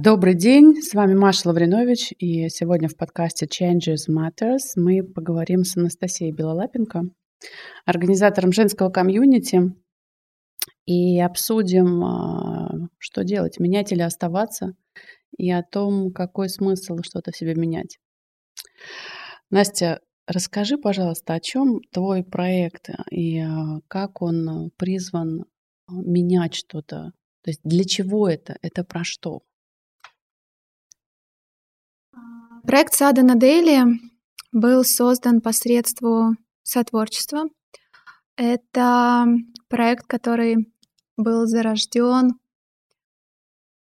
Добрый день, с вами Маша Лавринович, и сегодня в подкасте Changes Matters мы поговорим с Анастасией Белолапенко, организатором женского комьюнити, и обсудим, а, что делать, менять или оставаться, и о том, какой смысл что-то себе менять. Настя, расскажи, пожалуйста, о чем твой проект и а, как он призван менять что-то, то есть для чего это, это про что? Проект «Сада на Дели» был создан посредством сотворчества. Это проект, который был зарожден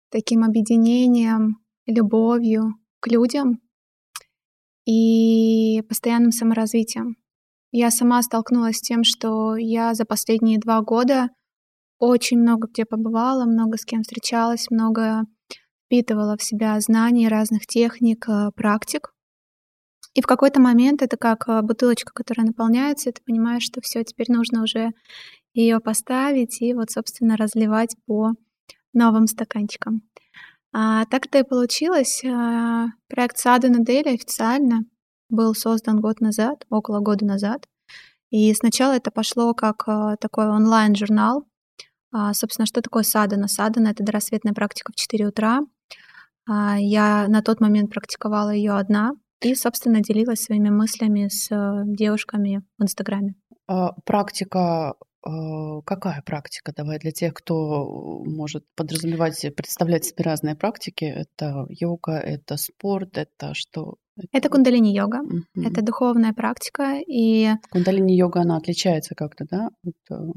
таким объединением, любовью к людям и постоянным саморазвитием. Я сама столкнулась с тем, что я за последние два года очень много где побывала, много с кем встречалась, много впитывала в себя знания разных техник, э, практик. И в какой-то момент это как э, бутылочка, которая наполняется, и ты понимаешь, что все, теперь нужно уже ее поставить и вот, собственно, разливать по новым стаканчикам. А, так это и получилось. А, проект Сада на Дели официально был создан год назад, около года назад. И сначала это пошло как а, такой онлайн-журнал. А, собственно, что такое Садана? Садана — это дорассветная практика в 4 утра. А, я на тот момент практиковала ее одна и, собственно, делилась своими мыслями с э, девушками в Инстаграме. А, практика а, какая практика? Давай для тех, кто может подразумевать, представлять себе разные практики. Это йога, это спорт, это что? Это кундалини-йога, угу. это духовная практика. И... Кундалини-йога, она отличается как-то, да, от э,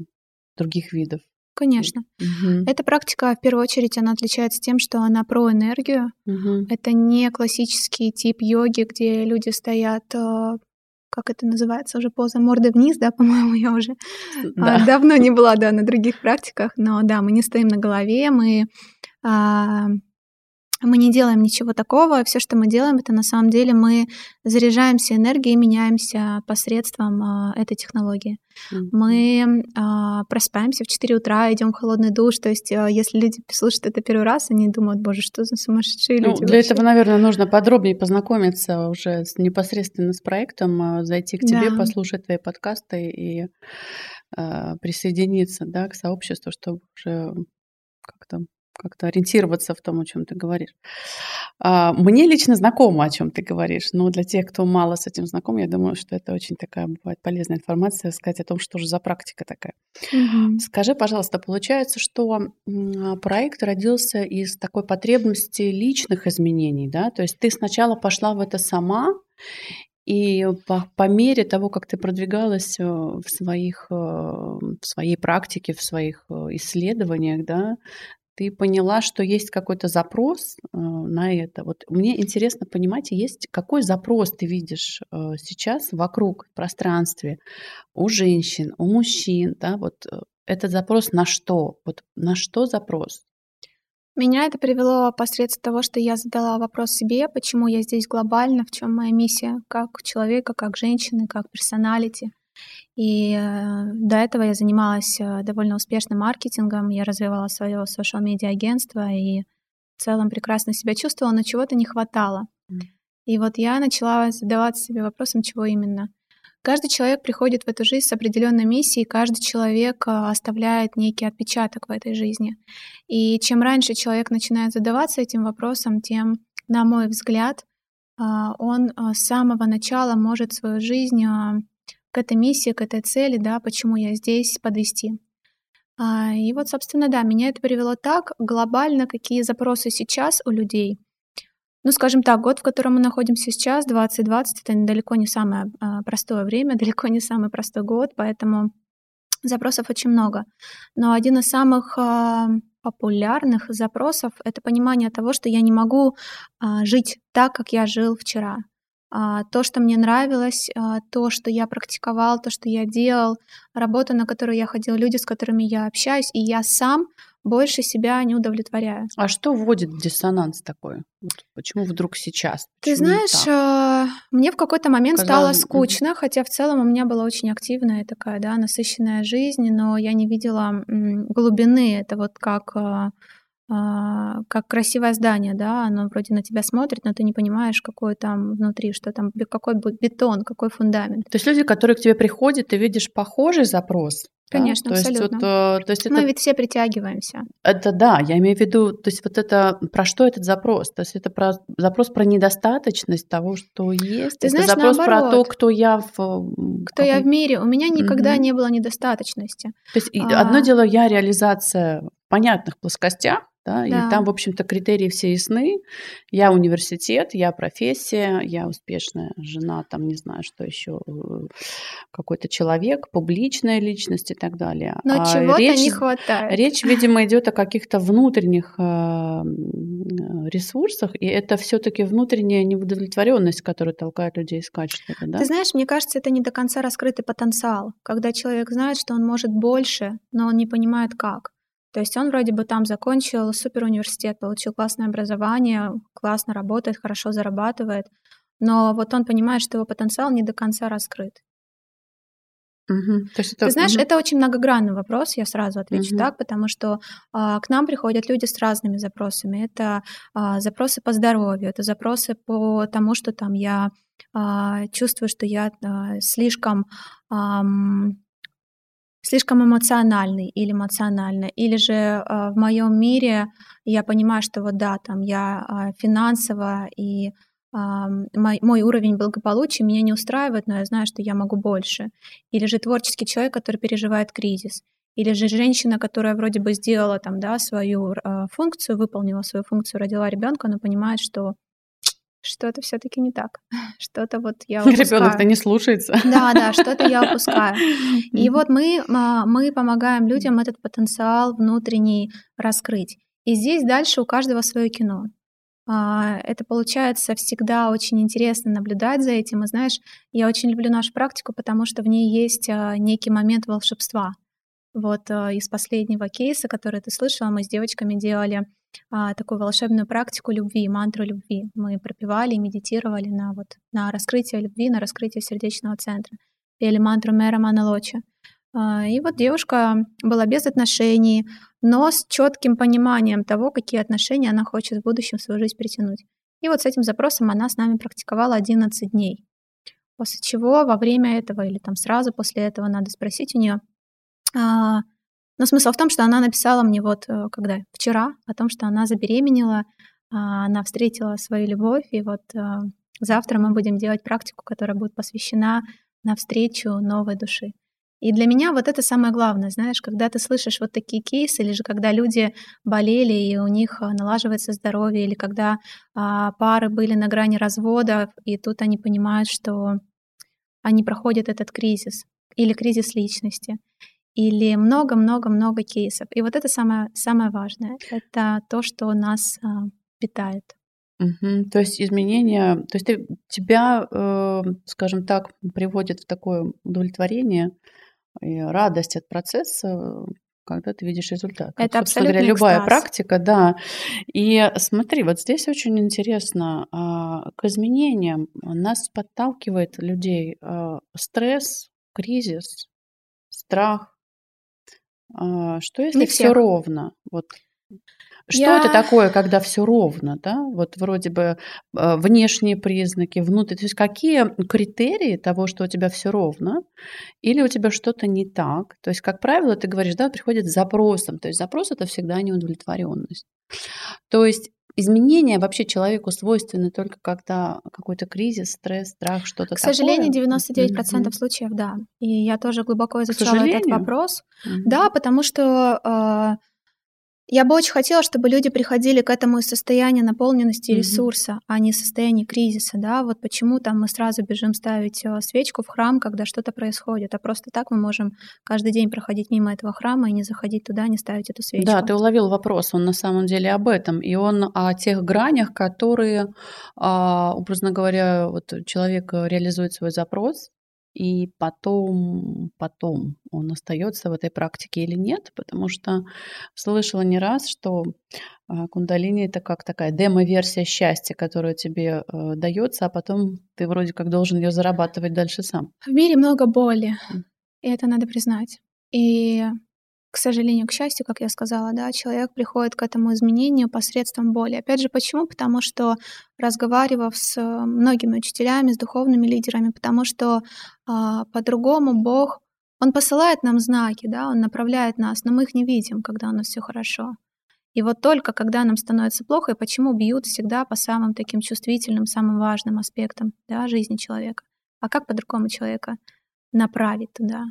других видов? Конечно. Угу. Эта практика, в первую очередь, она отличается тем, что она про энергию. Угу. Это не классический тип йоги, где люди стоят э, как это называется, уже поза морды вниз, да, по-моему, я уже да. А, давно не была, да, на других практиках, но да, мы не стоим на голове, мы а, мы не делаем ничего такого, все, что мы делаем, это на самом деле мы заряжаемся энергией и меняемся посредством а, этой технологии. Mm-hmm. Мы а, просыпаемся в 4 утра, идем в холодный душ, то есть а, если люди слушают это первый раз, они думают, боже, что за сумасшедшие ну, люди Для вообще? этого, наверное, нужно подробнее познакомиться уже с, непосредственно с проектом, а, зайти к тебе, да. послушать твои подкасты и а, присоединиться да, к сообществу, чтобы уже как-то как-то ориентироваться в том, о чем ты говоришь. А, мне лично знакомо, о чем ты говоришь, но для тех, кто мало с этим знаком, я думаю, что это очень такая бывает полезная информация, сказать о том, что же за практика такая. Угу. Скажи, пожалуйста, получается, что проект родился из такой потребности личных изменений, да? То есть ты сначала пошла в это сама, и по, по мере того, как ты продвигалась э, в, своих, э, в своей практике, в своих э, исследованиях, да, ты поняла, что есть какой-то запрос э, на это. Вот мне интересно понимать, есть какой запрос ты видишь э, сейчас вокруг в пространстве у женщин, у мужчин, да, вот э, этот запрос на что? Вот на что запрос? Меня это привело посредством того, что я задала вопрос себе, почему я здесь глобально, в чем моя миссия как человека, как женщины, как персоналити. И э, до этого я занималась э, довольно успешным маркетингом, я развивала свое social-медиа агентство и в целом прекрасно себя чувствовала, но чего-то не хватало. И вот я начала задаваться себе вопросом, чего именно. Каждый человек приходит в эту жизнь с определенной миссией, каждый человек э, оставляет некий отпечаток в этой жизни. И чем раньше человек начинает задаваться этим вопросом, тем, на мой взгляд, он с самого начала может свою жизнь к этой миссии, к этой цели, да, почему я здесь, подвести. А, и вот, собственно, да, меня это привело так глобально, какие запросы сейчас у людей. Ну, скажем так, год, в котором мы находимся сейчас, 2020, это далеко не самое а, простое время, далеко не самый простой год, поэтому запросов очень много. Но один из самых а, популярных запросов — это понимание того, что я не могу жить так, как я жил вчера. А, то, что мне нравилось, а, то, что я практиковал, то, что я делал, работа, на которую я ходил, люди, с которыми я общаюсь, и я сам больше себя не удовлетворяю. А что вводит в диссонанс такой? Почему вдруг сейчас? Почему Ты знаешь, так? мне в какой-то момент Казалось... стало скучно, хотя в целом у меня была очень активная такая, да, насыщенная жизнь, но я не видела глубины. Это вот как а, как красивое здание, да, оно вроде на тебя смотрит, но ты не понимаешь, какой там внутри, что там, какой бетон, какой фундамент. То есть люди, которые к тебе приходят, ты видишь похожий запрос, Конечно, да? абсолютно. Есть, вот, э, то есть Мы ведь все притягиваемся. Это да, я имею в виду, то есть вот это про что этот запрос? То есть это про запрос про недостаточность того, что есть. Ты это знаешь, запрос наоборот, про то, кто я в кто я в мире. У меня никогда угу. не было недостаточности. То есть а... одно дело я реализация в понятных плоскостях, да, да. И там, в общем-то, критерии все ясны. Я университет, я профессия, я успешная жена, там, не знаю, что еще, э, какой-то человек, публичная личность и так далее. Но а чего-то речь, не хватает. Речь, видимо, идет о каких-то внутренних э, ресурсах, и это все-таки внутренняя неудовлетворенность, которая толкает людей искать что-то. Да? Ты знаешь, мне кажется, это не до конца раскрытый потенциал, когда человек знает, что он может больше, но он не понимает как. То есть он вроде бы там закончил супер университет, получил классное образование, классно работает, хорошо зарабатывает, но вот он понимает, что его потенциал не до конца раскрыт. Угу. То есть это, Ты знаешь, угу. это очень многогранный вопрос, я сразу отвечу угу. так, потому что а, к нам приходят люди с разными запросами. Это а, запросы по здоровью, это запросы по тому, что там я а, чувствую, что я а, слишком а, слишком эмоциональный или эмоционально, или же э, в моем мире я понимаю, что вот да, там я э, финансово и э, мой, мой уровень благополучия меня не устраивает, но я знаю, что я могу больше. Или же творческий человек, который переживает кризис. Или же женщина, которая вроде бы сделала там, да, свою э, функцию, выполнила свою функцию, родила ребенка, но понимает, что что-то все-таки не так. Что-то вот я упускаю. Ребенок-то не слушается. Да, да, что-то я упускаю. И вот мы, а, мы помогаем людям этот потенциал внутренний раскрыть. И здесь дальше у каждого свое кино. А, это получается всегда очень интересно наблюдать за этим. И знаешь, я очень люблю нашу практику, потому что в ней есть а, некий момент волшебства. Вот из последнего кейса, который ты слышала, мы с девочками делали а, такую волшебную практику любви, мантру любви. Мы пропивали и медитировали на, вот, на раскрытие любви, на раскрытие сердечного центра. Пели мантру Мэра Маналочи. А, и вот девушка была без отношений, но с четким пониманием того, какие отношения она хочет в будущем в свою жизнь притянуть. И вот с этим запросом она с нами практиковала 11 дней. После чего во время этого или там сразу после этого надо спросить у нее, а, но смысл в том, что она написала мне вот э, когда вчера о том, что она забеременела, а, она встретила свою любовь, и вот э, завтра мы будем делать практику, которая будет посвящена навстречу новой души. И для меня вот это самое главное, знаешь, когда ты слышишь вот такие кейсы, или же когда люди болели, и у них э, налаживается здоровье, или когда а, пары были на грани развода, и тут они понимают, что они проходят этот кризис или кризис личности или много-много-много кейсов. И вот это самое, самое важное. Это то, что нас а, питает. Угу. То есть изменения, то есть ты, тебя, э, скажем так, приводит в такое удовлетворение и радость от процесса, когда ты видишь результат. Это абсолютно говоря, любая экстаз. практика, да. И смотри, вот здесь очень интересно, а, к изменениям нас подталкивает людей а, стресс, кризис, страх, что если все ровно? Вот что я... это такое, когда все ровно, да? Вот вроде бы а, внешние признаки, внутренние. То есть какие критерии того, что у тебя все ровно, или у тебя что-то не так? То есть, как правило, ты говоришь, да, приходит с запросом. То есть запрос это всегда неудовлетворенность. То есть изменения вообще человеку свойственны только когда какой-то кризис, стресс, страх, что-то такое? К сожалению, 99% mm-hmm. случаев, да. И я тоже глубоко изучала этот вопрос. Mm-hmm. Да, потому что э, я бы очень хотела, чтобы люди приходили к этому из состояния наполненности mm-hmm. ресурса, а не состояния кризиса, да, вот почему там мы сразу бежим ставить э, свечку в храм, когда что-то происходит, а просто так мы можем каждый день проходить мимо этого храма и не заходить туда, не ставить эту свечку. Да, ты уловил вопрос, он на самом деле об этом, и он о тех гранях, которые, а, образно говоря, вот человек реализует свой запрос, и потом, потом он остается в этой практике или нет, потому что слышала не раз, что а, кундалини это как такая демо-версия счастья, которая тебе э, дается, а потом ты вроде как должен ее зарабатывать дальше сам. В мире много боли, и это надо признать. И к сожалению, к счастью, как я сказала, да, человек приходит к этому изменению посредством боли. Опять же, почему? Потому что разговаривав с многими учителями, с духовными лидерами, потому что а, по-другому Бог, Он посылает нам знаки, да, Он направляет нас, но мы их не видим, когда у нас все хорошо. И вот только когда нам становится плохо, и почему бьют всегда по самым таким чувствительным, самым важным аспектам да, жизни человека. А как по-другому человека направить туда?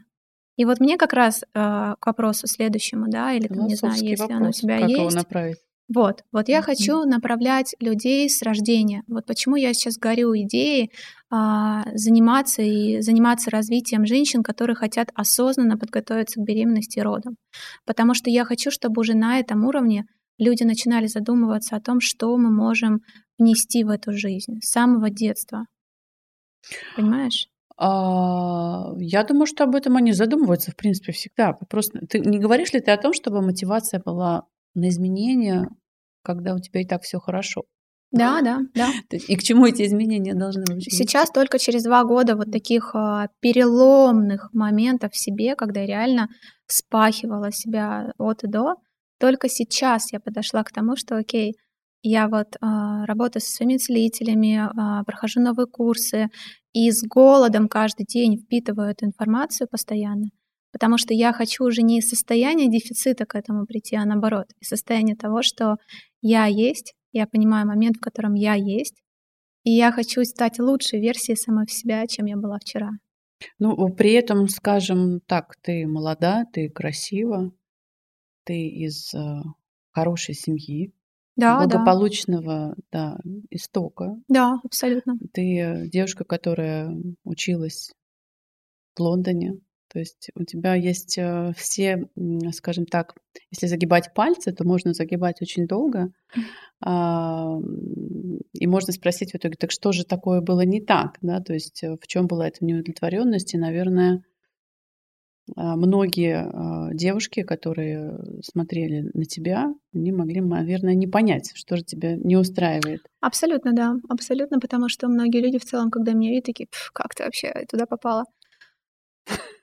И вот мне как раз э, к вопросу следующему, да, или там, не знаю, если вопрос. оно у тебя как есть. Его направить? Вот, вот я mm-hmm. хочу направлять людей с рождения. Вот почему я сейчас горю идеей а, заниматься и заниматься развитием женщин, которые хотят осознанно подготовиться к беременности и родам. Потому что я хочу, чтобы уже на этом уровне люди начинали задумываться о том, что мы можем внести в эту жизнь с самого детства. Понимаешь? А, я думаю, что об этом они задумываются, в принципе, всегда. Просто ты не говоришь ли ты о том, чтобы мотивация была на изменения, когда у тебя и так все хорошо? Да, да, да. И к чему эти изменения должны быть? Сейчас только через два года вот таких а, переломных моментов в себе, когда я реально спахивала себя от и до, только сейчас я подошла к тому, что окей, я вот а, работаю со своими целителями, а, прохожу новые курсы и с голодом каждый день впитываю эту информацию постоянно, потому что я хочу уже не из состояния дефицита к этому прийти, а наоборот, из состояния того, что я есть, я понимаю момент, в котором я есть, и я хочу стать лучшей версией самой себя, чем я была вчера. Ну, при этом, скажем так, ты молода, ты красива, ты из э, хорошей семьи, да, благополучного да. Да, истока. Да, абсолютно. Ты девушка, которая училась в Лондоне. То есть у тебя есть э, все, скажем так, если загибать пальцы, то можно загибать очень долго. А, и можно спросить в итоге, так что же такое было не так, да, то есть э, в чем была эта неудовлетворенность, и, наверное, многие а, девушки, которые смотрели на тебя, они могли, наверное, не понять, что же тебя не устраивает. Абсолютно, да, абсолютно, потому что многие люди в целом, когда меня видят, такие, как ты вообще туда попала?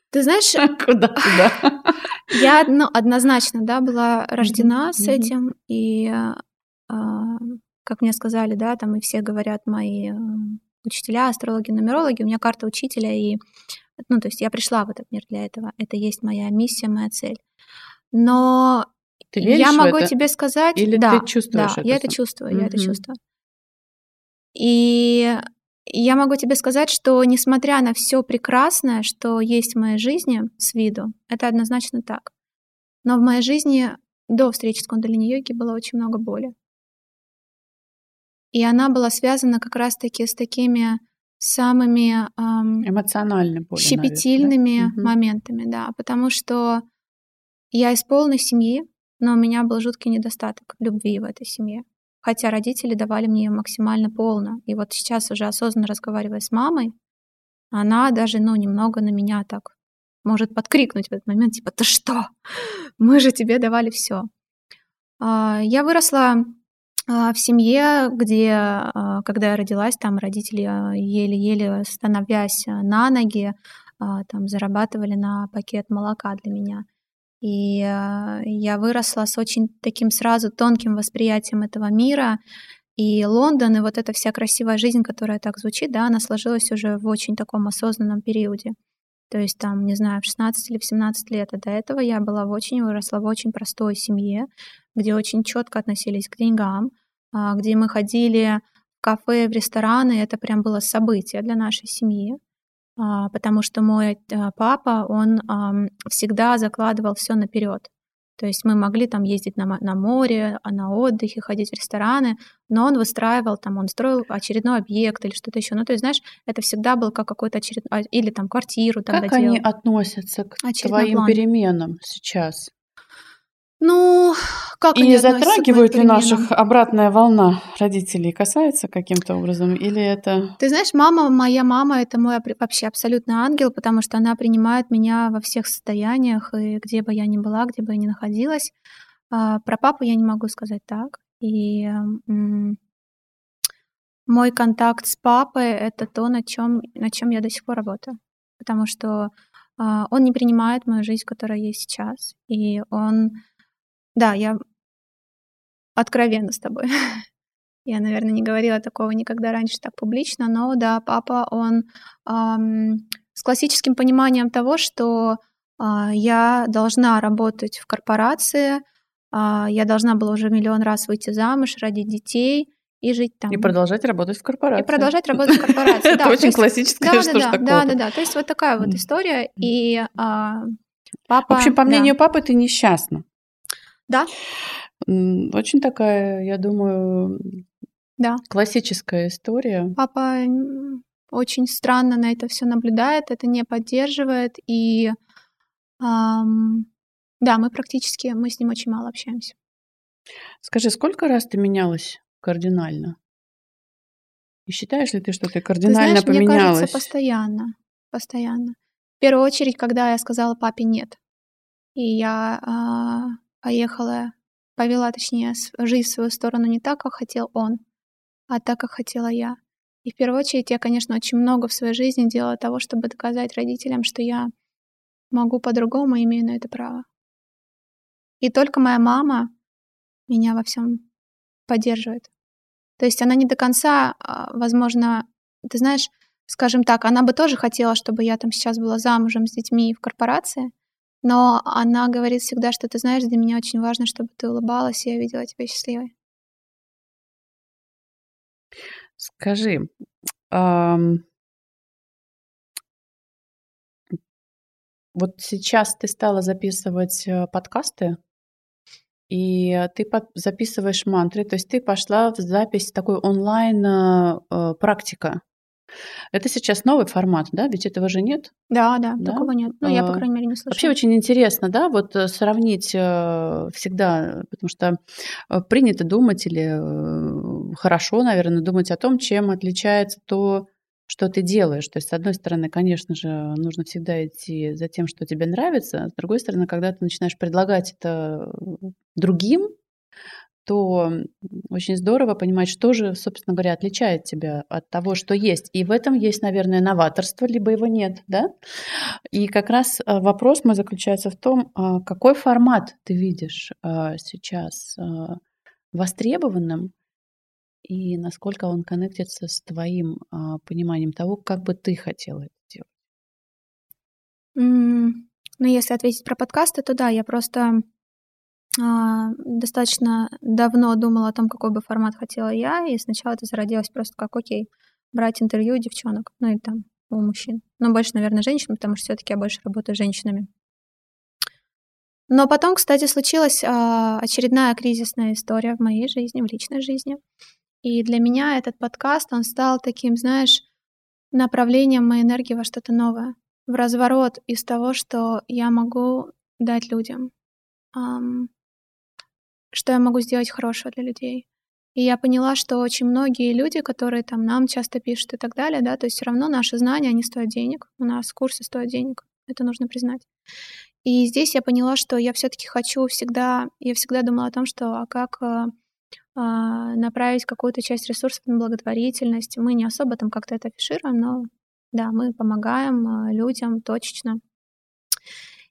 Ты знаешь... Куда туда? Я ну, однозначно, да, была рождена с этим, и, а, как мне сказали, да, там и все говорят мои учителя, астрологи, нумерологи, у меня карта учителя, и ну, то есть я пришла в этот мир для этого. Это есть моя миссия, моя цель. Но ты веришь я могу это? тебе сказать, или да, ты чувствуешь да, это? я это чувствую, mm-hmm. я это чувствую. И я могу тебе сказать, что несмотря на все прекрасное, что есть в моей жизни с виду, это однозначно так. Но в моей жизни до встречи с кундалини-йоги было очень много боли. И она была связана как раз-таки с такими самыми эм, эмоционально более, щепетильными наверное, да? моментами, да, потому что я из полной семьи, но у меня был жуткий недостаток любви в этой семье. Хотя родители давали мне ее максимально полно. И вот сейчас уже осознанно разговаривая с мамой, она даже, ну, немного на меня так может подкрикнуть в этот момент, типа, ты что? Мы же тебе давали все. А, я выросла в семье, где, а, когда я родилась, там родители а, еле-еле становясь на ноги, там зарабатывали на пакет молока для меня. И я выросла с очень таким сразу тонким восприятием этого мира. И Лондон, и вот эта вся красивая жизнь, которая так звучит, да, она сложилась уже в очень таком осознанном периоде. То есть там, не знаю, в 16 или в 17 лет. А до этого я была в очень, выросла в очень простой семье, где очень четко относились к деньгам, а, где мы ходили в кафе, в рестораны. Это прям было событие для нашей семьи, а, потому что мой а, папа, он всегда закладывал все наперед. То есть мы могли там ездить на, на море, на отдыхе, ходить в рестораны, но он выстраивал там, он строил очередной объект или что-то еще. Ну, то есть, знаешь, это всегда был как какой-то очередной, или там квартиру тогда Как делал. они относятся к твоим план. переменам сейчас? Ну, как И они затрагивают ли наших обратная волна родителей, касается каким-то образом, или это... Ты знаешь, мама, моя мама, это мой вообще абсолютный ангел, потому что она принимает меня во всех состояниях, и где бы я ни была, где бы я ни находилась. А, про папу я не могу сказать так. И мой контакт с папой — это то, на чем, на чем я до сих пор работаю. Потому что а, он не принимает мою жизнь, которая есть сейчас. И он... Да, я откровенно с тобой. я, наверное, не говорила такого никогда раньше так публично, но да, папа, он эм, с классическим пониманием того, что э, я должна работать в корпорации, э, я должна была уже миллион раз выйти замуж, родить детей, и жить там. И продолжать работать в корпорации. И продолжать работать в корпорации. Это очень классическое, что ж такое. Да, да, да. То есть вот такая вот история. И папа... В общем, по мнению папы, ты несчастна. Да. Очень такая, я думаю, да. классическая история. Папа очень странно на это все наблюдает, это не поддерживает. И да, мы практически, мы с ним очень мало общаемся. Скажи, сколько раз ты менялась кардинально? И считаешь ли ты, что ты кардинально ты знаешь, поменялась? Мне кажется, постоянно. Постоянно. В первую очередь, когда я сказала папе нет. И я а, поехала, повела, точнее, жизнь в свою сторону не так, как хотел он, а так, как хотела я. И в первую очередь я, конечно, очень много в своей жизни делала того, чтобы доказать родителям, что я могу по-другому и имею на это право. И только моя мама меня во всем поддерживает. То есть она не до конца, а, возможно, ты знаешь, скажем так, она бы тоже хотела, чтобы я там сейчас была замужем с детьми в корпорации, но она говорит всегда, что ты знаешь, для меня очень важно, чтобы ты улыбалась, и я видела тебя счастливой. Скажи, ам... вот сейчас ты стала записывать э, подкасты, и ты записываешь мантры, то есть ты пошла в запись такой онлайн э, э. Это сейчас новый формат, да? Ведь этого же нет. Да, да, да? такого нет. Ну, я, по а, крайней мере, не слышала. Вообще очень интересно, да, вот э, сравнить всегда, потому что принято думать или хорошо, наверное, думать о том, чем отличается то, что ты делаешь. То есть, с одной стороны, конечно же, нужно всегда идти за тем, что тебе нравится, а с другой стороны, когда ты начинаешь предлагать это другим, то очень здорово понимать, что же, собственно говоря, отличает тебя от того, что есть. И в этом есть, наверное, новаторство, либо его нет, да? И как раз а, вопрос мой заключается в том, а, какой формат ты видишь сейчас востребованным, и насколько он коннектится с твоим а, пониманием того, как бы ты хотела это делать? Mm, ну, если ответить про подкасты, то да, я просто а, достаточно давно думала о том, какой бы формат хотела я, и сначала это зародилось просто как, окей, брать интервью у девчонок, ну и там у мужчин. Но больше, наверное, женщин, потому что все-таки я больше работаю с женщинами. Но потом, кстати, случилась а, очередная кризисная история в моей жизни, в личной жизни. И для меня этот подкаст, он стал таким, знаешь, направлением моей энергии во что-то новое, в разворот из того, что я могу дать людям, эм, что я могу сделать хорошего для людей. И я поняла, что очень многие люди, которые там нам часто пишут и так далее, да, то есть все равно наши знания, они стоят денег, у нас курсы стоят денег, это нужно признать. И здесь я поняла, что я все-таки хочу всегда, я всегда думала о том, что а как э, а, направить какую-то часть ресурсов на благотворительность. Мы не особо там как-то это афишируем, но да, мы помогаем а, людям точечно.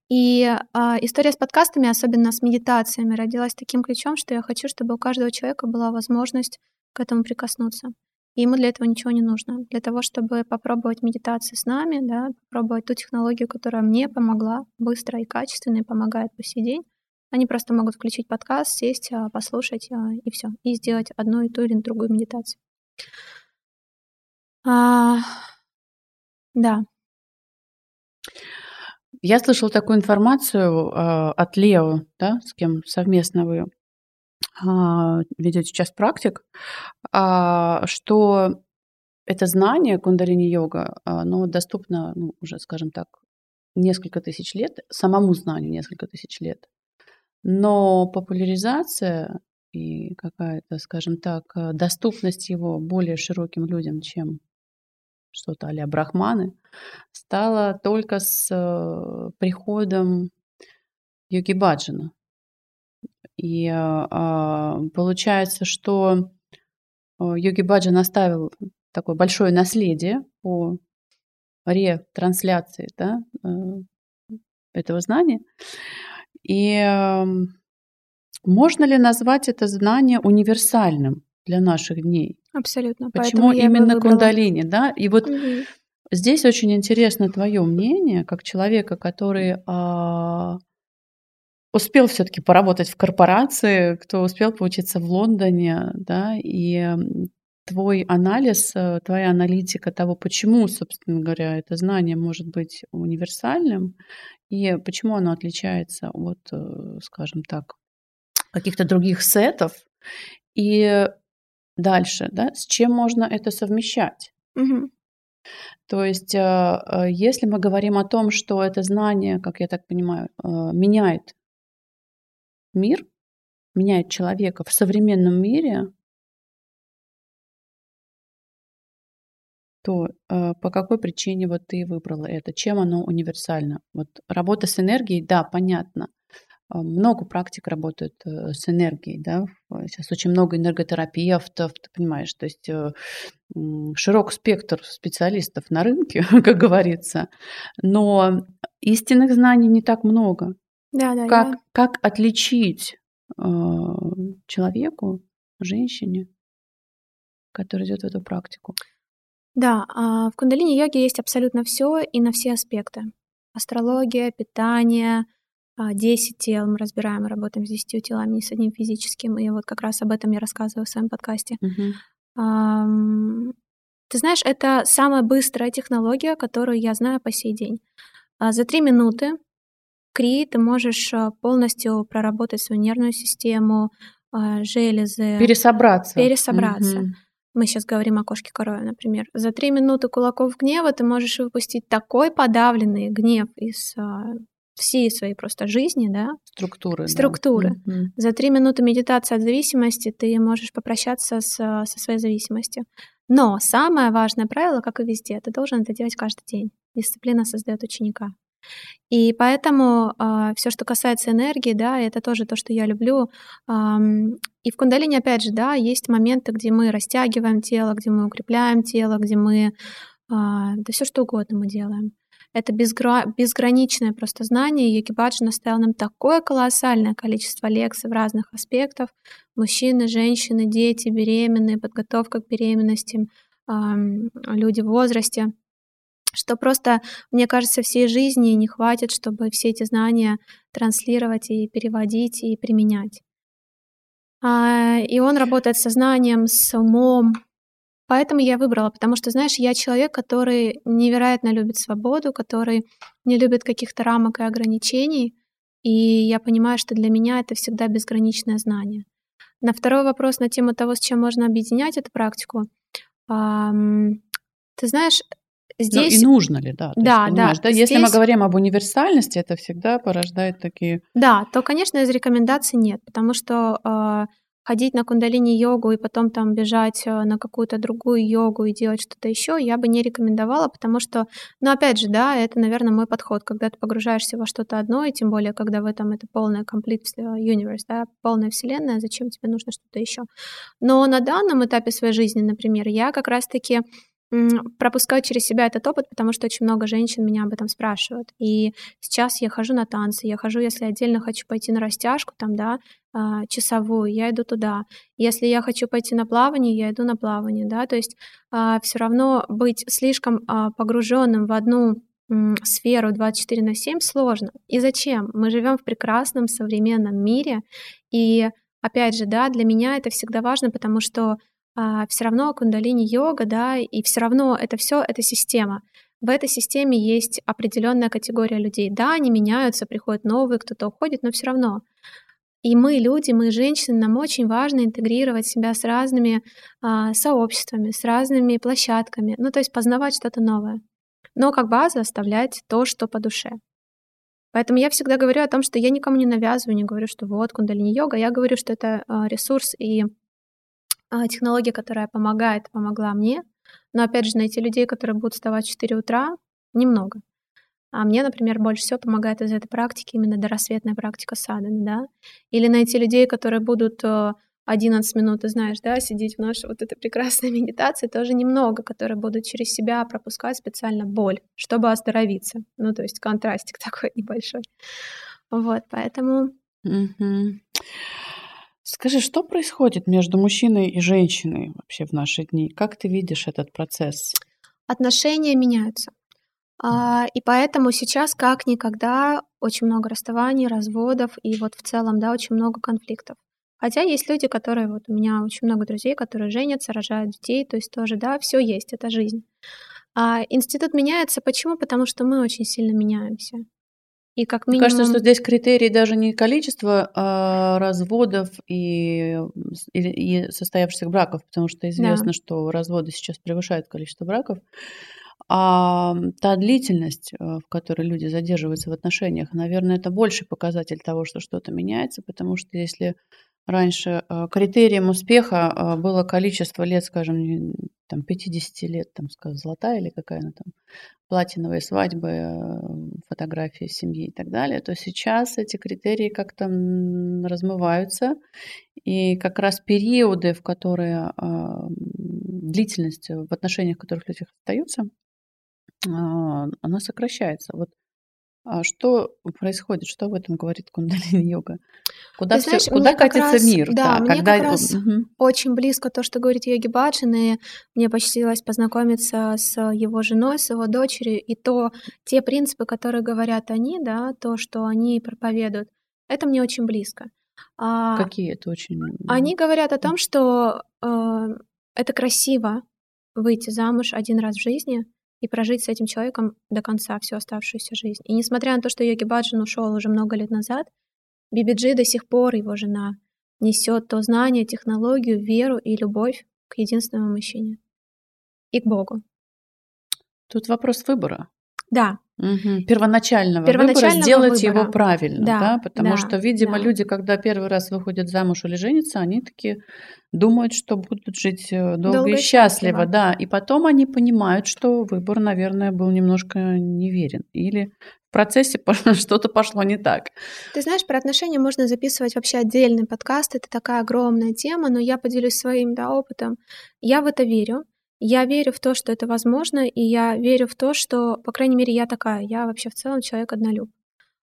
И а, история с подкастами, особенно с медитациями, родилась таким ключом, что я хочу, чтобы у каждого человека была возможность к этому прикоснуться. И ему для этого ничего не нужно. Для того, чтобы попробовать медитации с нами, да, попробовать ту технологию, которая мне помогла быстро и качественно и помогает по сей день, они просто могут включить подкаст, сесть, а, послушать а, и все, и сделать одну и ту или другую медитацию. А, да. Я слышала такую информацию э, от Лео, да, с кем совместно вы э, ведете сейчас практик, э, что это знание кундалини-йога, оно доступно, ну, уже, скажем так, несколько тысяч лет, самому знанию несколько тысяч лет. Но популяризация и какая-то, скажем так, э, доступность его более широким людям, чем что-то а брахманы, стала только с э, приходом йоги Баджана. И а, получается, что йоги Баджан оставил такое большое наследие по ретрансляции да, этого знания. И эм, можно ли назвать это знание универсальным для наших дней? Абсолютно. Почему именно кундалини, да? И вот угу. здесь очень интересно твое мнение, как человека, который а, успел все-таки поработать в корпорации, кто успел поучиться в Лондоне, да, и твой анализ, э, твоя аналитика того, почему, собственно говоря, это знание может быть универсальным и почему оно отличается от, э, скажем так, каких-то других сетов. И дальше, да, с чем можно это совмещать? Угу. То есть, э, если мы говорим о том, что это знание, как я так понимаю, меняет мир, меняет человека в современном мире, то э, по какой причине вот ты выбрала это? Чем оно универсально? Вот работа с энергией, да, понятно. А, много практик работают э, с энергией, да. Сейчас очень много энерготерапевтов, ты понимаешь, то есть э, широк спектр специалистов на рынке, как говорится, но истинных знаний не так много. Да, да. Как, я... как отличить э, человеку, женщине, который идет в эту практику? Да, а в кундалини-йоге есть абсолютно все и на все аспекты. Астрология, питание, 10 а, тел мы разбираем, работаем с 10 телами, не с одним физическим, и вот как раз об этом я рассказываю в своем подкасте. Угу. Ты знаешь, это самая быстрая технология, которую я знаю по сей день. А, за три минуты кри ты можешь полностью проработать свою нервную систему, железы. Пересобраться. Пересобраться. Угу мы сейчас говорим о кошке корове, например, за три минуты кулаков гнева ты можешь выпустить такой подавленный гнев из а, всей своей просто жизни, да? Структуры. Структуры. Да. Mm-hmm. За три минуты медитации от зависимости ты можешь попрощаться с, со своей зависимостью. Но самое важное правило, как и везде, ты должен это делать каждый день. Дисциплина создает ученика. И поэтому э, а, все, что касается энергии, да, это тоже то, что я люблю. Эм, и в кундалине, опять же, да, есть моменты, где мы растягиваем тело, где мы укрепляем тело, где мы... Э, да все что угодно мы делаем. Это безгра... безграничное просто знание. Йоги Баджи наставил нам такое колоссальное количество лекций в разных аспектах. Мужчины, женщины, дети, беременные, подготовка к беременности, люди в возрасте — что просто, мне кажется, всей жизни не хватит, чтобы все эти знания транслировать и переводить и применять. А, и он работает с сознанием, с умом. Поэтому я выбрала, потому что, знаешь, я человек, который невероятно любит свободу, который не любит каких-то рамок и ограничений, и я понимаю, что для меня это всегда безграничное знание. На второй вопрос на тему того, с чем можно объединять эту практику, ты знаешь, Здесь... Ну, и нужно ли, да. Да, есть, да. да? Здесь... Если мы говорим об универсальности, это всегда порождает такие... Да, то, конечно, из рекомендаций нет, потому что э, ходить на кундалини-йогу и потом там бежать э, на какую-то другую йогу и делать что-то еще, я бы не рекомендовала, потому что, ну, опять же, да, это, наверное, мой подход, когда ты погружаешься во что-то одно, и тем более, когда в этом это полная complete universe, да, полная вселенная, зачем тебе нужно что-то еще. Но на данном этапе своей жизни, например, я как раз-таки пропускаю через себя этот опыт, потому что очень много женщин меня об этом спрашивают. И сейчас я хожу на танцы, я хожу, если отдельно хочу пойти на растяжку, там, да, а, часовую, я иду туда. Если я хочу пойти на плавание, я иду на плавание, да, то есть а, все равно быть слишком а, погруженным в одну сферу 24 на 7 сложно. И зачем? Мы живем в прекрасном современном мире, и опять же, да, для меня это всегда важно, потому что а, все равно кундалини-йога, да, и все равно это все это система. В этой системе есть определенная категория людей. Да, они меняются, приходят новые, кто-то уходит, но все равно. И мы, люди, мы, женщины, нам очень важно интегрировать себя с разными а, сообществами, с разными площадками, ну, то есть познавать что-то новое. Но как базу оставлять то, что по душе. Поэтому я всегда говорю о том, что я никому не навязываю, не говорю, что вот кундалини-йога, я говорю, что это а, ресурс и технология, которая помогает, помогла мне. Но опять же, найти людей, которые будут вставать в 4 утра, немного. А мне, например, больше всего помогает из этой практики именно дорассветная практика садханы, да. Или найти людей, которые будут э, 11 минут, ты знаешь, да, сидеть в нашей вот этой прекрасной медитации, тоже немного, которые будут через себя пропускать специально боль, чтобы оздоровиться. Ну, то есть контрастик такой небольшой. Вот, поэтому... Угу. Скажи, что происходит между мужчиной и женщиной вообще в наши дни? Как ты видишь этот процесс? Отношения меняются. А, и поэтому сейчас как никогда очень много расставаний, разводов и вот в целом, да, очень много конфликтов. Хотя есть люди, которые, вот у меня очень много друзей, которые женятся, рожают детей, то есть тоже, да, все есть, это жизнь. А институт меняется, почему? Потому что мы очень сильно меняемся. И как минимум... Мне кажется, что здесь критерий даже не количество а, разводов и, и, и состоявшихся браков, потому что известно, да. что разводы сейчас превышают количество браков. А та длительность, э, в которой люди задерживаются в отношениях, наверное, это больший показатель того, что что-то меняется, потому что если раньше э, критерием успеха э, было количество лет, скажем, там 50 лет, там, скажем, золотая или какая она там, платиновые свадьбы, фотографии семьи и так далее, то сейчас эти критерии как-то размываются, и как раз периоды, в которые длительность в отношениях, в которых люди остаются, она сокращается. Вот а что происходит? Что в этом говорит кундалини-йога? Куда, все, знаешь, куда катится раз, мир? Да, да мне когда... как раз угу. очень близко то, что говорит Йоги Баджан, и мне посчастливилось познакомиться с его женой, с его дочерью, и то, те принципы, которые говорят они, да, то, что они проповедуют, это мне очень близко. А, Какие это очень... Они говорят о том, что э, это красиво выйти замуж один раз в жизни, и прожить с этим человеком до конца всю оставшуюся жизнь. И несмотря на то, что Йоги Баджан ушел уже много лет назад, Бибиджи до сих пор, его жена, несет то знание, технологию, веру и любовь к единственному мужчине и к Богу. Тут вопрос выбора. Да. Угу. Первоначального, Первоначального выбора сделать выбора. его правильно, да, да? потому да, что, видимо, да. люди, когда первый раз выходят замуж или женятся, они такие думают, что будут жить э, долго, долго и счастливо, счастливо, да, и потом они понимают, что выбор, наверное, был немножко неверен, или в процессе что-то пошло не так. Ты знаешь, про отношения можно записывать вообще отдельный подкаст, это такая огромная тема, но я поделюсь своим да, опытом. Я в это верю. Я верю в то, что это возможно, и я верю в то, что, по крайней мере, я такая. Я вообще в целом человек однолюб.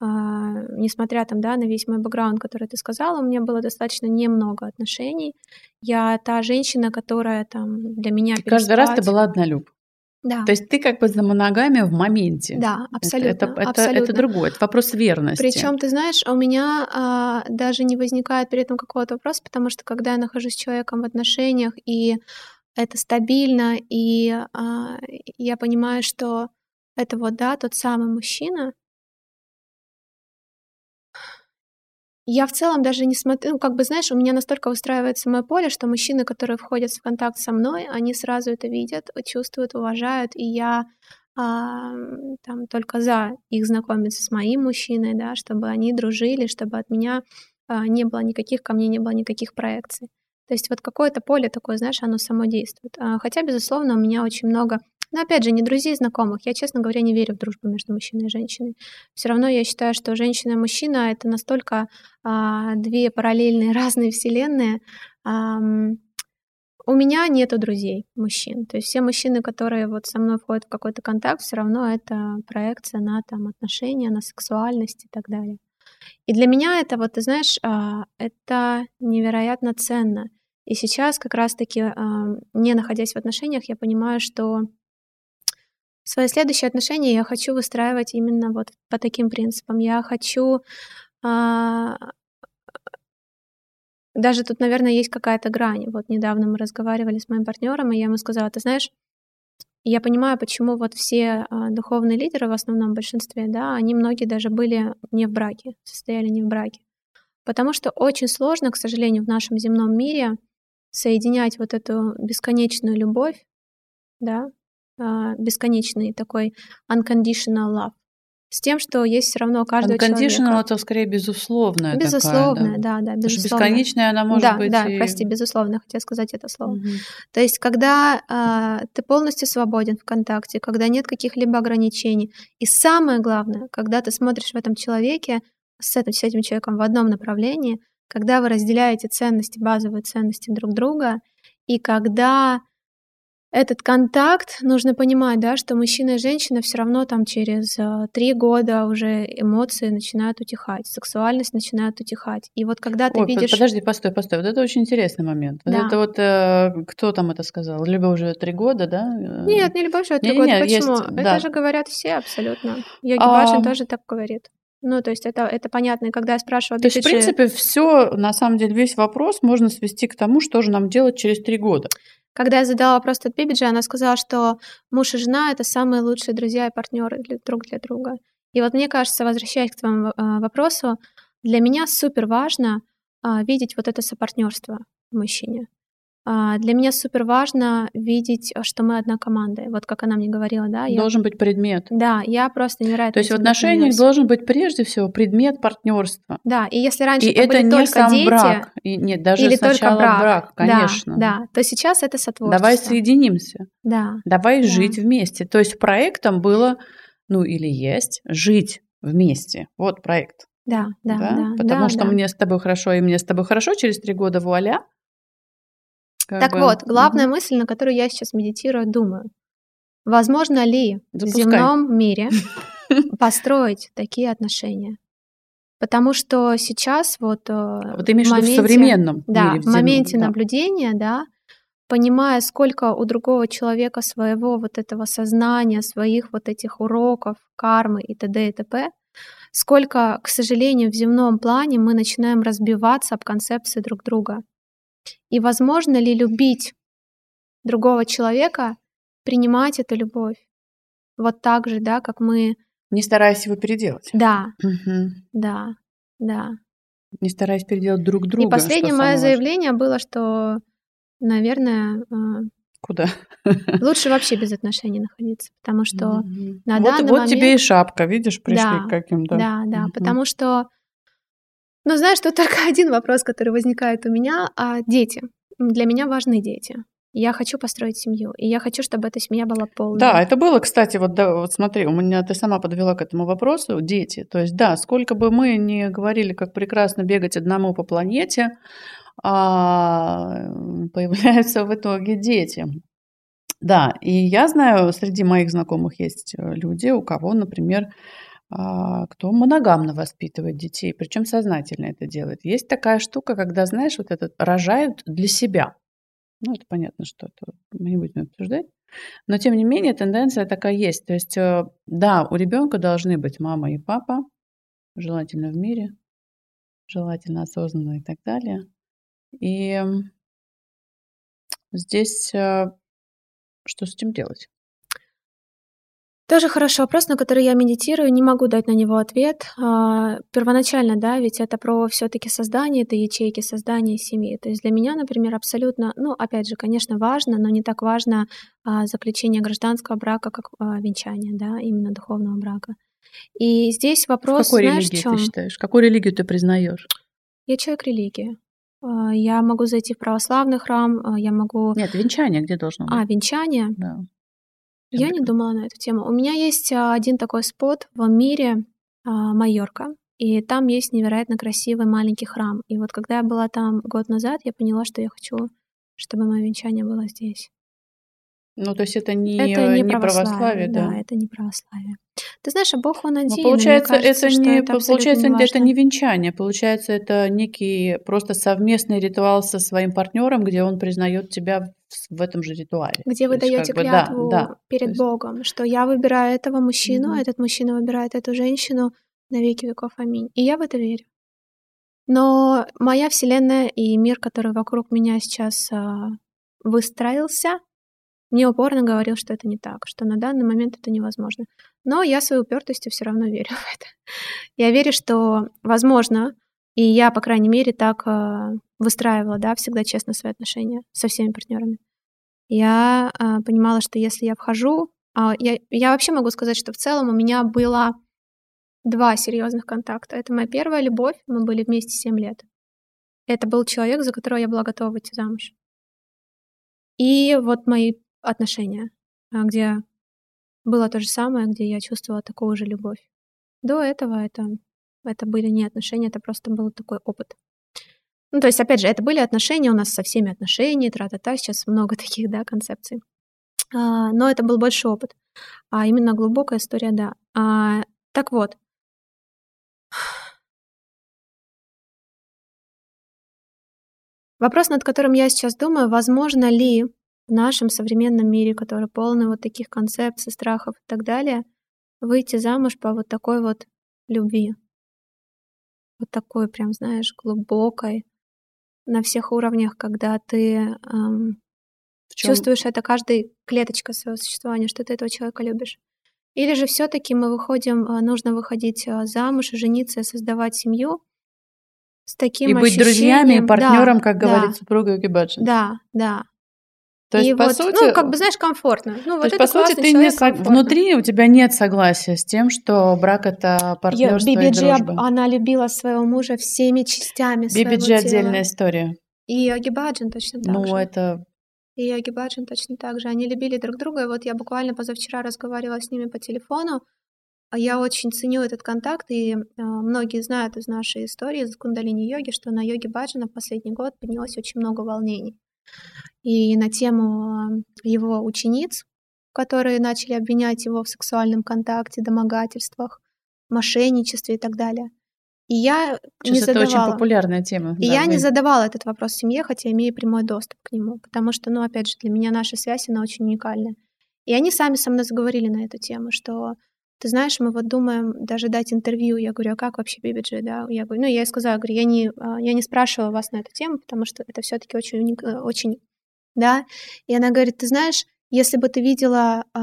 А, несмотря там, да, на весь мой бэкграунд, который ты сказала, у меня было достаточно немного отношений. Я та женщина, которая там для меня переспать... Каждый раз ты была однолюб. Да. То есть ты как бы за моногами в моменте. Да, абсолютно. Это, это, абсолютно. это, это другое, это вопрос верности. Причем, ты знаешь, у меня а, даже не возникает при этом какого-то вопроса, потому что когда я нахожусь с человеком в отношениях и это стабильно, и а, я понимаю, что это вот, да, тот самый мужчина. Я в целом даже не смотрю, ну, как бы, знаешь, у меня настолько устраивается мое поле, что мужчины, которые входят в контакт со мной, они сразу это видят, чувствуют, уважают, и я а, там только за их знакомиться с моим мужчиной, да, чтобы они дружили, чтобы от меня а, не было никаких, ко мне не было никаких проекций. То есть вот какое-то поле такое, знаешь, оно само действует. А, хотя, безусловно, у меня очень много но опять же, не друзей, знакомых. Я, честно говоря, не верю в дружбу между мужчиной и женщиной. Все равно я считаю, что женщина и мужчина это настолько а, две параллельные разные вселенные. А, у меня нету друзей мужчин. То есть все мужчины, которые вот со мной входят в какой-то контакт, все равно это проекция на там отношения, на сексуальность и так далее. И для меня это вот, ты знаешь, а, это невероятно ценно. И сейчас как раз-таки, не находясь в отношениях, я понимаю, что свои следующие отношения я хочу выстраивать именно вот по таким принципам. Я хочу а, даже тут, наверное, есть какая-то грань. Вот недавно мы разговаривали с моим партнером, и я ему сказала, ты знаешь, я понимаю, почему вот все а, духовные лидеры в основном большинстве, да, они многие даже были не в браке, состояли не в браке. Потому что очень сложно, к сожалению, в нашем земном мире соединять вот эту бесконечную любовь, да, а, бесконечный такой unconditional love, с тем, что есть все равно у каждого Unconditional человека. это скорее безусловная Безусловная, такая, да, да, да безусловная. бесконечная она может да, быть Да, и... прости, безусловно, хотела сказать это слово. Угу. То есть, когда э, ты полностью свободен в контакте, когда нет каких-либо ограничений, и самое главное, когда ты смотришь в этом человеке, с этим, с этим человеком в одном направлении, когда вы разделяете ценности, базовые ценности друг друга, и когда этот контакт, нужно понимать, да, что мужчина и женщина все равно там через э, три года уже эмоции начинают утихать, сексуальность начинает утихать. И вот когда ты Ой, видишь... Подожди, постой, постой. Вот это очень интересный момент. Вот Да. это вот, э, кто там это сказал? Либо уже три года, да? Э, Нет, не любовь, живет три года. Почему? есть, это да. же говорят все абсолютно. Йоги А, Баджан тоже так говорит. Ну, то есть это, это понятно. И когда я спрашиваю, То есть, в принципе, все, на самом деле, весь вопрос можно свести к тому, что же нам делать через три года. Когда я задала вопрос от Бибиджи, она сказала, что муж и жена — это самые лучшие друзья и партнеры для, друг для друга. И вот мне кажется, возвращаясь к твоему э, вопросу, для меня супер важно а, видеть вот это сопартнерство в мужчине. А, для меня супер важно видеть, а, что мы одна команда. Вот как она мне говорила, да, я, Должен быть предмет. да, я просто невероятно То есть в отношениях должен быть прежде всего предмет партнерства. Да, и если раньше И это, это не только сам дети брак. И нет, даже или сначала брак, брак, да, конечно. да, то сейчас это сотворчество. Давай соединимся. Да, Давай Да. жить вместе. То есть проектом было, ну или есть, жить вместе. Вот проект. да, да, да? да. Потому да, что да. мне с тобой хорошо, и мне с тобой хорошо, через три года вуаля. Так бы, вот, главная мгм. мысль, на которую я сейчас медитирую, думаю. Возможно ли Запускай. в земном мире построить такие отношения? Потому что сейчас вот, э, Вот ты имеешь в в виду в современном да, мире. в моменте да. наблюдения, да, понимая, сколько у другого человека своего вот этого сознания, своих вот этих уроков, кармы и т.д. и т.п., сколько, к сожалению, в земном плане мы начинаем разбиваться об концепции друг друга. И возможно ли любить другого человека, принимать эту любовь? Вот так же, да, как мы... Не стараясь его переделать. Да, Мгм. да, да. Не стараясь переделать друг друга. и последнее мое заявление было, что, наверное, э, Куда? лучше вообще без отношений находиться, потому что Мгм. на вот, данный вот тебе и момент- шапка, видишь, пришли Да, к каким-то. Да, да, Мгм. потому что, ну, знаешь, тут только один вопрос, который возникает у меня, а дети. Для меня важны дети. Я хочу построить семью, и я хочу, чтобы эта семья была полной. Да, это было, кстати, вот, да, вот смотри, у меня ты сама подвела к этому вопросу, дети. То есть, да, сколько бы мы ни говорили, как прекрасно бегать одному по планете, а, появляются в итоге дети. Да, и я знаю, среди моих знакомых есть э, люди, у кого, например, кто моногамно воспитывает детей, причем сознательно это делает. Есть такая штука, когда, знаешь, вот этот рожают для себя. Ну, это понятно, что это мы не будем обсуждать. Но, тем не менее, тенденция такая есть. То есть, э, да, у ребенка должны быть мама и папа, желательно в мире, желательно осознанно и так далее. И здесь э, что с этим делать? Тоже хороший вопрос, на который я медитирую, не могу дать на него ответ. А, Первоначально, да, ведь это про все-таки создание этой ячейки, создание семьи. То есть для меня, например, абсолютно, ну, опять же, конечно, важно, но не так важно а, заключение гражданского брака, как а, венчание, да, именно духовного брака. И здесь В вопрос, какой знаешь, в религии чем? ты считаешь? Какую религию ты признаешь? Я человек религии. Я могу зайти в православный храм, я могу... Нет, венчание где должно быть? А, венчание. Да. Я не думала на эту тему. У меня есть а, один такой спот в мире, а, Майорка, и там есть невероятно красивый маленький храм. И вот когда я была там год назад, я поняла, что я хочу, чтобы мое венчание было здесь. Ну, то есть это не, это не, не православие, да. да, это не православие. Ты знаешь, а Бог он один. мне получается, кажется, это не, это получается, не это важно. не венчание, получается, это некий просто совместный ритуал со своим партнером, где он признает тебя в, этом же ритуале. Где вы То даете как да, клятву да. То перед есть- Богом, что я выбираю этого мужчину, а этот мужчина выбирает эту женщину на веки веков. Аминь. И я в это верю. Но моя вселенная и мир, который вокруг меня сейчас а, выстроился, мне упорно говорил, что это не так, что на данный момент это невозможно. Но я своей упертостью все равно верю в это. Я верю, что возможно, и я, по крайней мере, так а, выстраивала, да, всегда честно свои отношения со всеми партнерами. Я а, понимала, что если я вхожу, а, я, я вообще могу сказать, что в целом у меня было два серьезных контакта. Это моя первая любовь, мы были вместе 7 лет. Это был человек, за которого я была готова выйти замуж. И вот мои отношения, а, где было то же самое, где я чувствовала такую же любовь. До этого это, это были не отношения, это просто был такой опыт. Ну, то есть, опять же, это были отношения, у нас со всеми отношения, тра-та-та, сейчас много таких, да, концепций. А, но это был больше опыт. А именно глубокая история, да. А, так вот. Вопрос, над которым я сейчас думаю, возможно ли в нашем современном мире, который полный вот таких концепций, страхов и так далее, выйти замуж по вот такой вот любви. Вот такой прям, знаешь, глубокой, на всех уровнях, когда ты эм, чувствуешь это каждой клеточкой своего существования, что ты этого человека любишь. Или же все-таки мы выходим, э, нужно выходить э, замуж, жениться, создавать семью с таким И быть друзьями и партнером, да, как да, говорит супруга Гибаджи. Да, да. То есть, и по вот, сути, ну, как бы, знаешь, комфортно. Ну, то вот есть, по сути, ты не сог... внутри у тебя нет согласия с тем, что брак это партнерство Биби и дружба. она любила своего мужа всеми частями Биби Джи отдельная история. И Йоги Баджан точно так ну, же. Ну, это... И Йоги Баджан точно так же. Они любили друг друга. И вот я буквально позавчера разговаривала с ними по телефону. А я очень ценю этот контакт, и э, многие знают из нашей истории, из кундалини-йоги, что на йоге Баджана в последний год поднялось очень много волнений и на тему его учениц, которые начали обвинять его в сексуальном контакте, домогательствах, мошенничестве и так далее. И я Сейчас не это задавала. очень популярная тема. И да, я вы... не задавала этот вопрос семье, хотя имею прямой доступ к нему, потому что, ну, опять же, для меня наша связь, она очень уникальная. И они сами со мной заговорили на эту тему, что ты знаешь, мы вот думаем даже дать интервью. Я говорю, а как вообще BBG, да? Я говорю, ну, я ей сказала, говорю, я не, а, я не спрашивала вас на эту тему, потому что это все таки очень, э, очень да, и она говорит, ты знаешь, если бы ты видела э,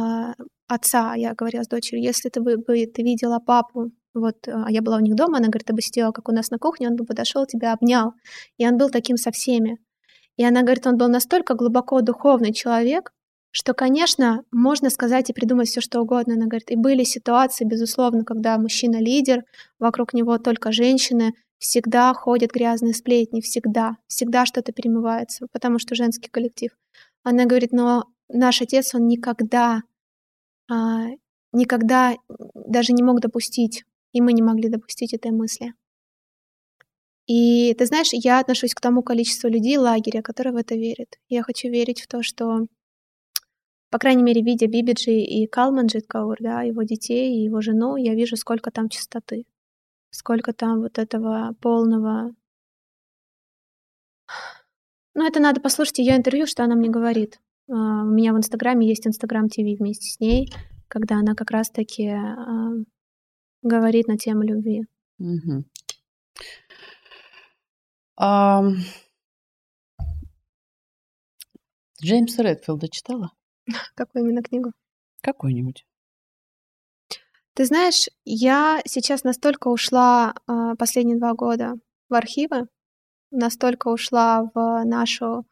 отца, я говорила с дочерью, если ты бы, бы ты видела папу, вот, а я была у них дома, она говорит, ты бы сидела, как у нас на кухне, он бы подошел, тебя обнял, и он был таким со всеми. И она говорит, он был настолько глубоко духовный человек, что, конечно, можно сказать и придумать все, что угодно. Она говорит, и были ситуации, безусловно, когда мужчина лидер, вокруг него только женщины, всегда ходят грязные сплетни, всегда, всегда что-то перемывается, потому что женский коллектив. Она говорит, но наш отец, он никогда, а, никогда даже не мог допустить, и мы не могли допустить этой мысли. И ты знаешь, я отношусь к тому количеству людей лагеря, которые в это верят. Я хочу верить в то, что, по крайней мере, видя Бибиджи и Калманджит Каур, да, его детей и его жену, я вижу, сколько там чистоты сколько там вот этого полного... Ну, это надо послушать ее интервью, что она мне говорит. А, у меня в Инстаграме есть Инстаграм ТВ вместе с ней, когда она как раз-таки а, говорит на тему любви. Угу. А... Джеймса Редфилда читала? Какую именно книгу? Какую-нибудь. Ты знаешь, я сейчас настолько ушла э, последние два года в архивы, настолько ушла в нашу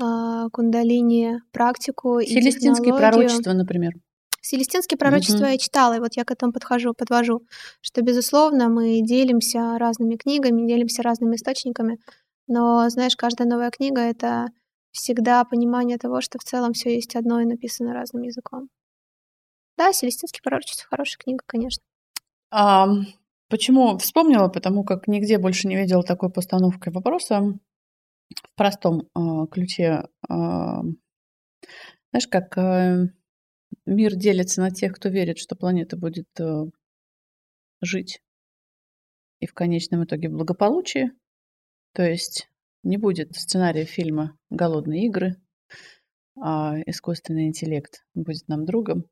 э, кундалини практику Селестинские пророчества, например. Селестинские пророчества угу. я читала, и вот я к этому подхожу, подвожу, что, безусловно, мы делимся разными книгами, делимся разными источниками, но, знаешь, каждая новая книга — это всегда понимание того, что в целом все есть одно и написано разным языком. Да, «Селестинский пророчество» — хорошая книга, конечно. А, почему вспомнила? Потому как нигде больше не видела такой постановки вопроса в простом э, ключе. Э, знаешь, как э, мир делится на тех, кто верит, что планета будет э, жить и в конечном итоге в благополучии. То есть не будет сценария фильма «Голодные игры», а искусственный интеллект будет нам другом,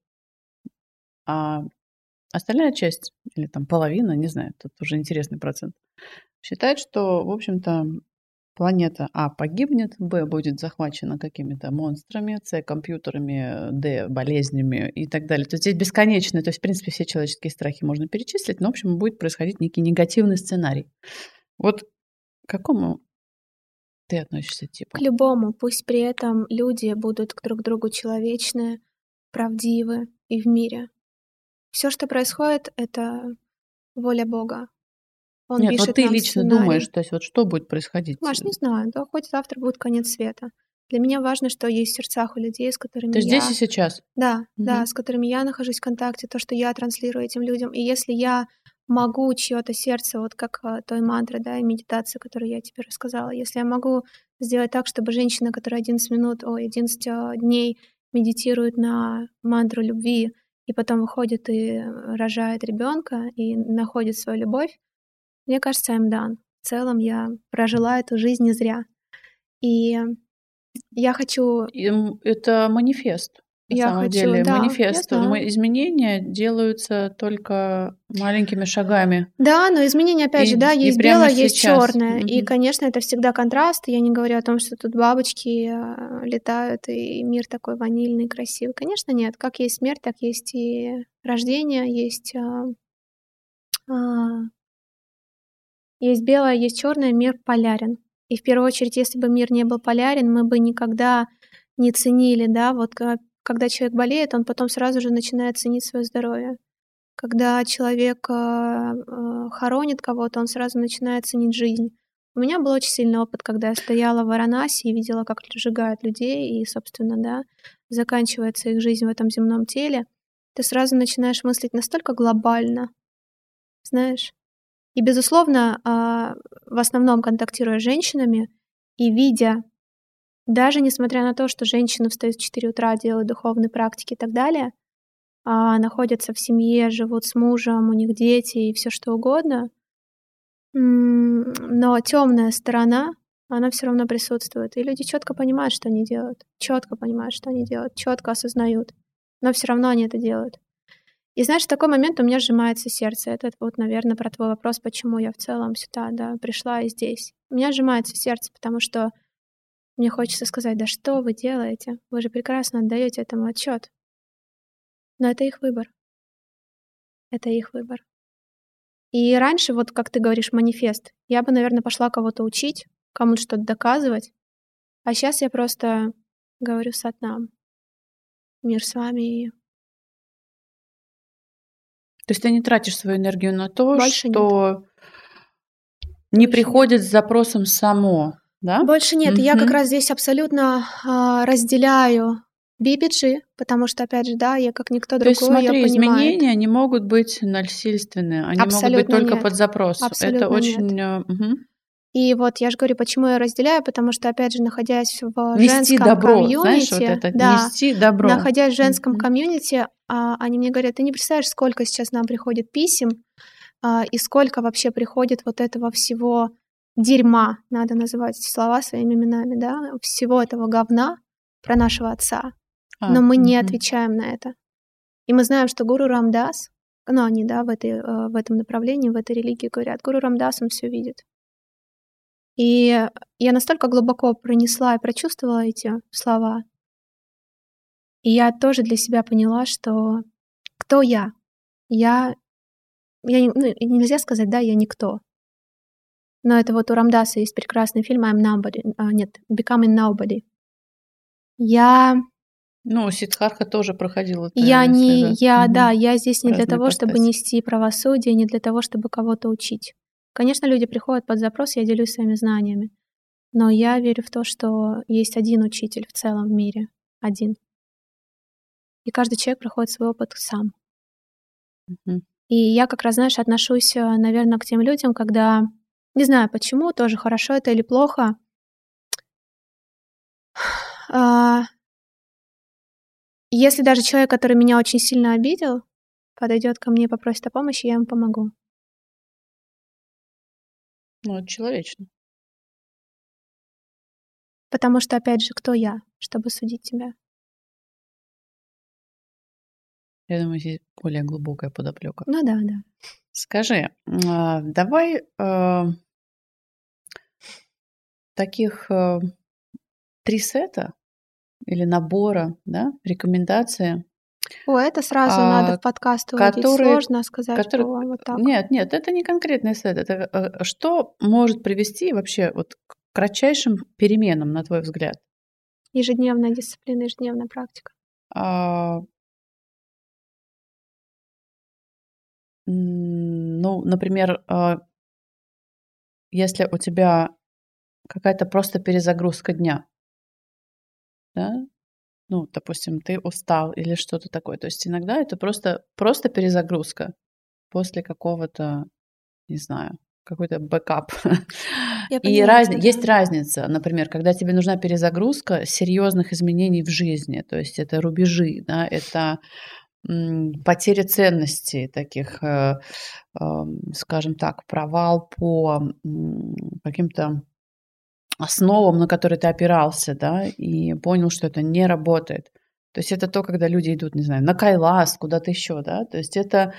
а остальная часть, или там половина, не знаю, тут уже интересный процент, считает, что, в общем-то, планета А погибнет, Б будет захвачена какими-то монстрами, С компьютерами, Д болезнями и так далее. То есть здесь бесконечно, то есть, в принципе, все человеческие страхи можно перечислить, но, в общем, будет происходить некий негативный сценарий. Вот к какому ты относишься типа? К любому, пусть при этом люди будут друг к другу человечные, правдивы и в мире. Все, что происходит, это воля Бога. Он Нет, вот ты лично сценарий. думаешь, то есть вот что будет происходить? Маш, не знаю, да хоть завтра будет конец света. Для меня важно, что есть в сердцах у людей, с которыми Ты я... здесь и сейчас? Да, угу. да, с которыми я нахожусь в контакте, то, что я транслирую этим людям. И если я могу чье-то сердце, вот как а, той мантры, да, и медитации, которую я тебе рассказала, если я могу сделать так, чтобы женщина, которая 11 минут, ой, 11 а, дней медитирует на мантру любви, и потом выходит и рожает ребенка и находит свою любовь, мне кажется, I'm done. В целом я прожила эту жизнь не зря. И я хочу... Это манифест. На я самом хочу, деле, да, манифест. Изменения делаются только маленькими шагами. Да, но изменения, опять и, же, да, есть белое, есть черное. Угу. И, конечно, это всегда контраст. Я не говорю о том, что тут бабочки а, летают, и мир такой ванильный, красивый. Конечно, нет. Как есть смерть, так есть и рождение, есть а, а, есть белое, есть черное, мир полярен. И в первую очередь, если бы мир не был полярен, мы бы никогда не ценили, да, вот когда человек болеет, он потом сразу же начинает ценить свое здоровье. Когда человек э, э, хоронит кого-то, он сразу начинает ценить жизнь. У меня был очень сильный опыт, когда я стояла в Варанаси и видела, как сжигают людей, и, собственно, да, заканчивается их жизнь в этом земном теле. Ты сразу начинаешь мыслить настолько глобально, знаешь. И, безусловно, а, в основном контактируя с женщинами и видя даже несмотря на то, что женщины встают в 4 утра, делают духовные практики и так далее, а находятся в семье, живут с мужем, у них дети и все что угодно, но темная сторона, она все равно присутствует. И люди четко понимают, что они делают, четко понимают, что они делают, четко осознают, но все равно они это делают. И знаешь, в такой момент у меня сжимается сердце. Это вот, наверное, про твой вопрос, почему я в целом сюда, да, пришла и здесь. У меня сжимается сердце, потому что мне хочется сказать, да что вы делаете? Вы же прекрасно отдаете этому отчет. Но это их выбор. Это их выбор. И раньше, вот как ты говоришь, манифест, я бы, наверное, пошла кого-то учить, кому-то что-то доказывать. А сейчас я просто говорю сатнам. Мир с вами. То есть ты не тратишь свою энергию на то, Больше что нет. не приходит с запросом само да? Больше нет. Mm-hmm. Я как раз здесь абсолютно а, разделяю BBG, потому что, опять же, да, я как никто То другой, есть, смотри, изменения не могут быть насильственные, они Абсолютно могут быть только нет. под запрос. Абсолютно Это очень... Угу. И вот я же говорю, почему я разделяю, потому что, опять же, находясь в нести женском добро, комьюнити, знаешь, вот это, да, нести добро. находясь в женском mm-hmm. комьюнити, а, они мне говорят, ты не представляешь, сколько сейчас нам приходит писем, а, и сколько вообще приходит вот этого всего дерьма, надо называть слова своими именами, да, всего этого говна про нашего отца. А, но мы угу. не отвечаем на это. И мы знаем, что гуру Рамдас, ну, они, да, в, этой, э, в этом направлении, в этой религии говорят, гуру Рамдас, он все видит. И я настолько глубоко пронесла и прочувствовала эти слова, и я тоже для себя поняла, что кто я? Я, я ну, нельзя сказать, да, я никто. Но это вот у Рамдаса есть прекрасный фильм I'm Nobody. А, нет, Becoming Nobody. Я... Ну, Сидхарха тоже проходил это. Я не, да. я, угу. да, я здесь не Разные для того, постать. чтобы нести правосудие, не для того, чтобы кого-то учить. Конечно, люди приходят под запрос, я делюсь своими знаниями. Но я верю в то, что есть один учитель в целом в мире. Один. И каждый человек проходит свой опыт сам. Угу. И я как раз, знаешь, отношусь, э, наверное, к тем людям, когда не знаю почему, тоже хорошо это или плохо. А, если даже человек, который меня очень сильно обидел, подойдет ко мне, попросит о помощи, я ему помогу. Ну, это человечно. Потому что, опять же, кто я, чтобы судить тебя? Я думаю, здесь более глубокая подоплека. Ну да, да. Скажи, а, давай а, таких э, три сета или набора, да, рекомендации. О, это сразу а, надо в подкаст уводить. Которые, Сложно сказать, которые, что вот так. Нет, нет, это не конкретный сет. Это э, что может привести вообще вот к кратчайшим переменам, на твой взгляд? Ежедневная дисциплина, ежедневная практика. А, ну, например, а, если у тебя какая-то просто перезагрузка дня. Да? Ну, допустим, ты устал или что-то такое. То есть иногда это просто, просто перезагрузка. после какого-то, не знаю, какой-то бэкап. И раз, есть разница, например, когда тебе нужна перезагрузка серьезных изменений в жизни, то есть это рубежи, да, это потери ценностей таких, э, скажем так, провал по каким-то основам, на которые ты опирался, да, и понял, что это не работает. То есть это то, когда люди идут, не знаю, на Кайлас, куда-то еще, да. То есть это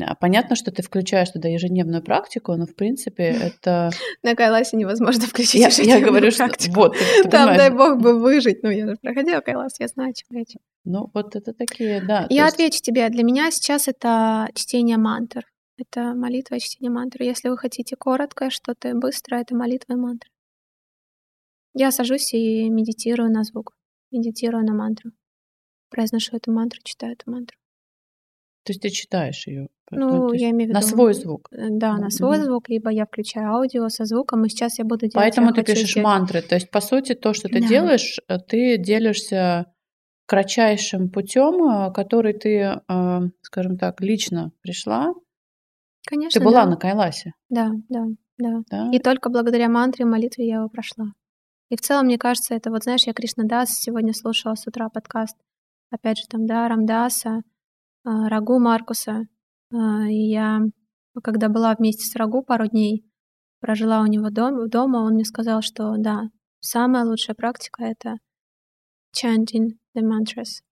а понятно, что ты включаешь туда ежедневную практику, но в принципе это... На Кайласе невозможно включить я, ежедневную я говорю, практику. Что, вот, ты, ты Там, понимаешь. дай бог бы выжить. Ну, я же проходила Кайлас, я знаю, о чем речь. Ну, вот это такие, да. Я есть... отвечу тебе. Для меня сейчас это чтение мантр. Это молитва и чтение мантры. Если вы хотите коротко, что-то быстро, это молитва и мантра. Я сажусь и медитирую на звук, медитирую на мантру произношу эту мантру, читаю эту мантру. То есть ты читаешь ее? Ну, я имею в виду... На свой звук? Э, да, на свой mm-hmm. звук, либо я включаю аудио со звуком, и сейчас я буду делать... Поэтому ты пишешь делать... мантры. То есть, по сути, то, что ты да. делаешь, э, ты делишься кратчайшим путем, э, который ты, скажем так, лично пришла. Конечно, Ты была да. на Кайласе. Да, да, да, да. И только благодаря мантре и молитве я его прошла. И в целом, мне кажется, это вот, знаешь, я Кришна Дас сегодня слушала с утра подкаст опять же, там, да, Рамдаса, а, Рагу Маркуса. А, я, когда была вместе с Рагу пару дней, прожила у него дом, дома, он мне сказал, что да, самая лучшая практика — это chanting the mantras.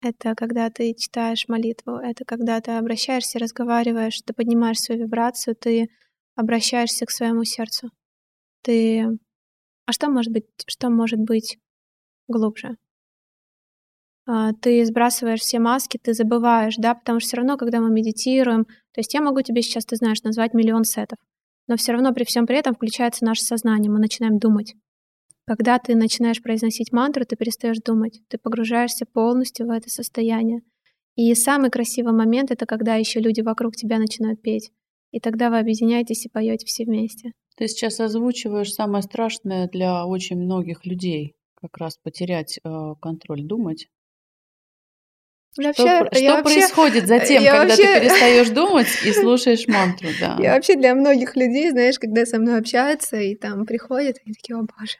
Это когда ты читаешь молитву, это когда ты обращаешься, разговариваешь, ты поднимаешь свою вибрацию, ты обращаешься к своему сердцу. Ты... А что может быть, что может быть глубже? А, ты сбрасываешь все маски, ты забываешь, да, потому что все равно, когда мы медитируем, то есть я могу тебе сейчас, ты знаешь, назвать миллион сетов, но все равно при всем при этом включается наше сознание, мы начинаем думать. Когда ты начинаешь произносить мантру, ты перестаешь думать, ты погружаешься полностью в это состояние. И самый красивый момент — это когда еще люди вокруг тебя начинают петь. И тогда вы объединяетесь и поете все вместе. Ты сейчас озвучиваешь самое страшное для очень многих людей, как раз потерять э, контроль, думать. Вообще, что что вообще, происходит затем, когда вообще... ты перестаешь думать и слушаешь мантру, да? Я вообще для многих людей, знаешь, когда со мной общаются и там приходят, они такие, о боже,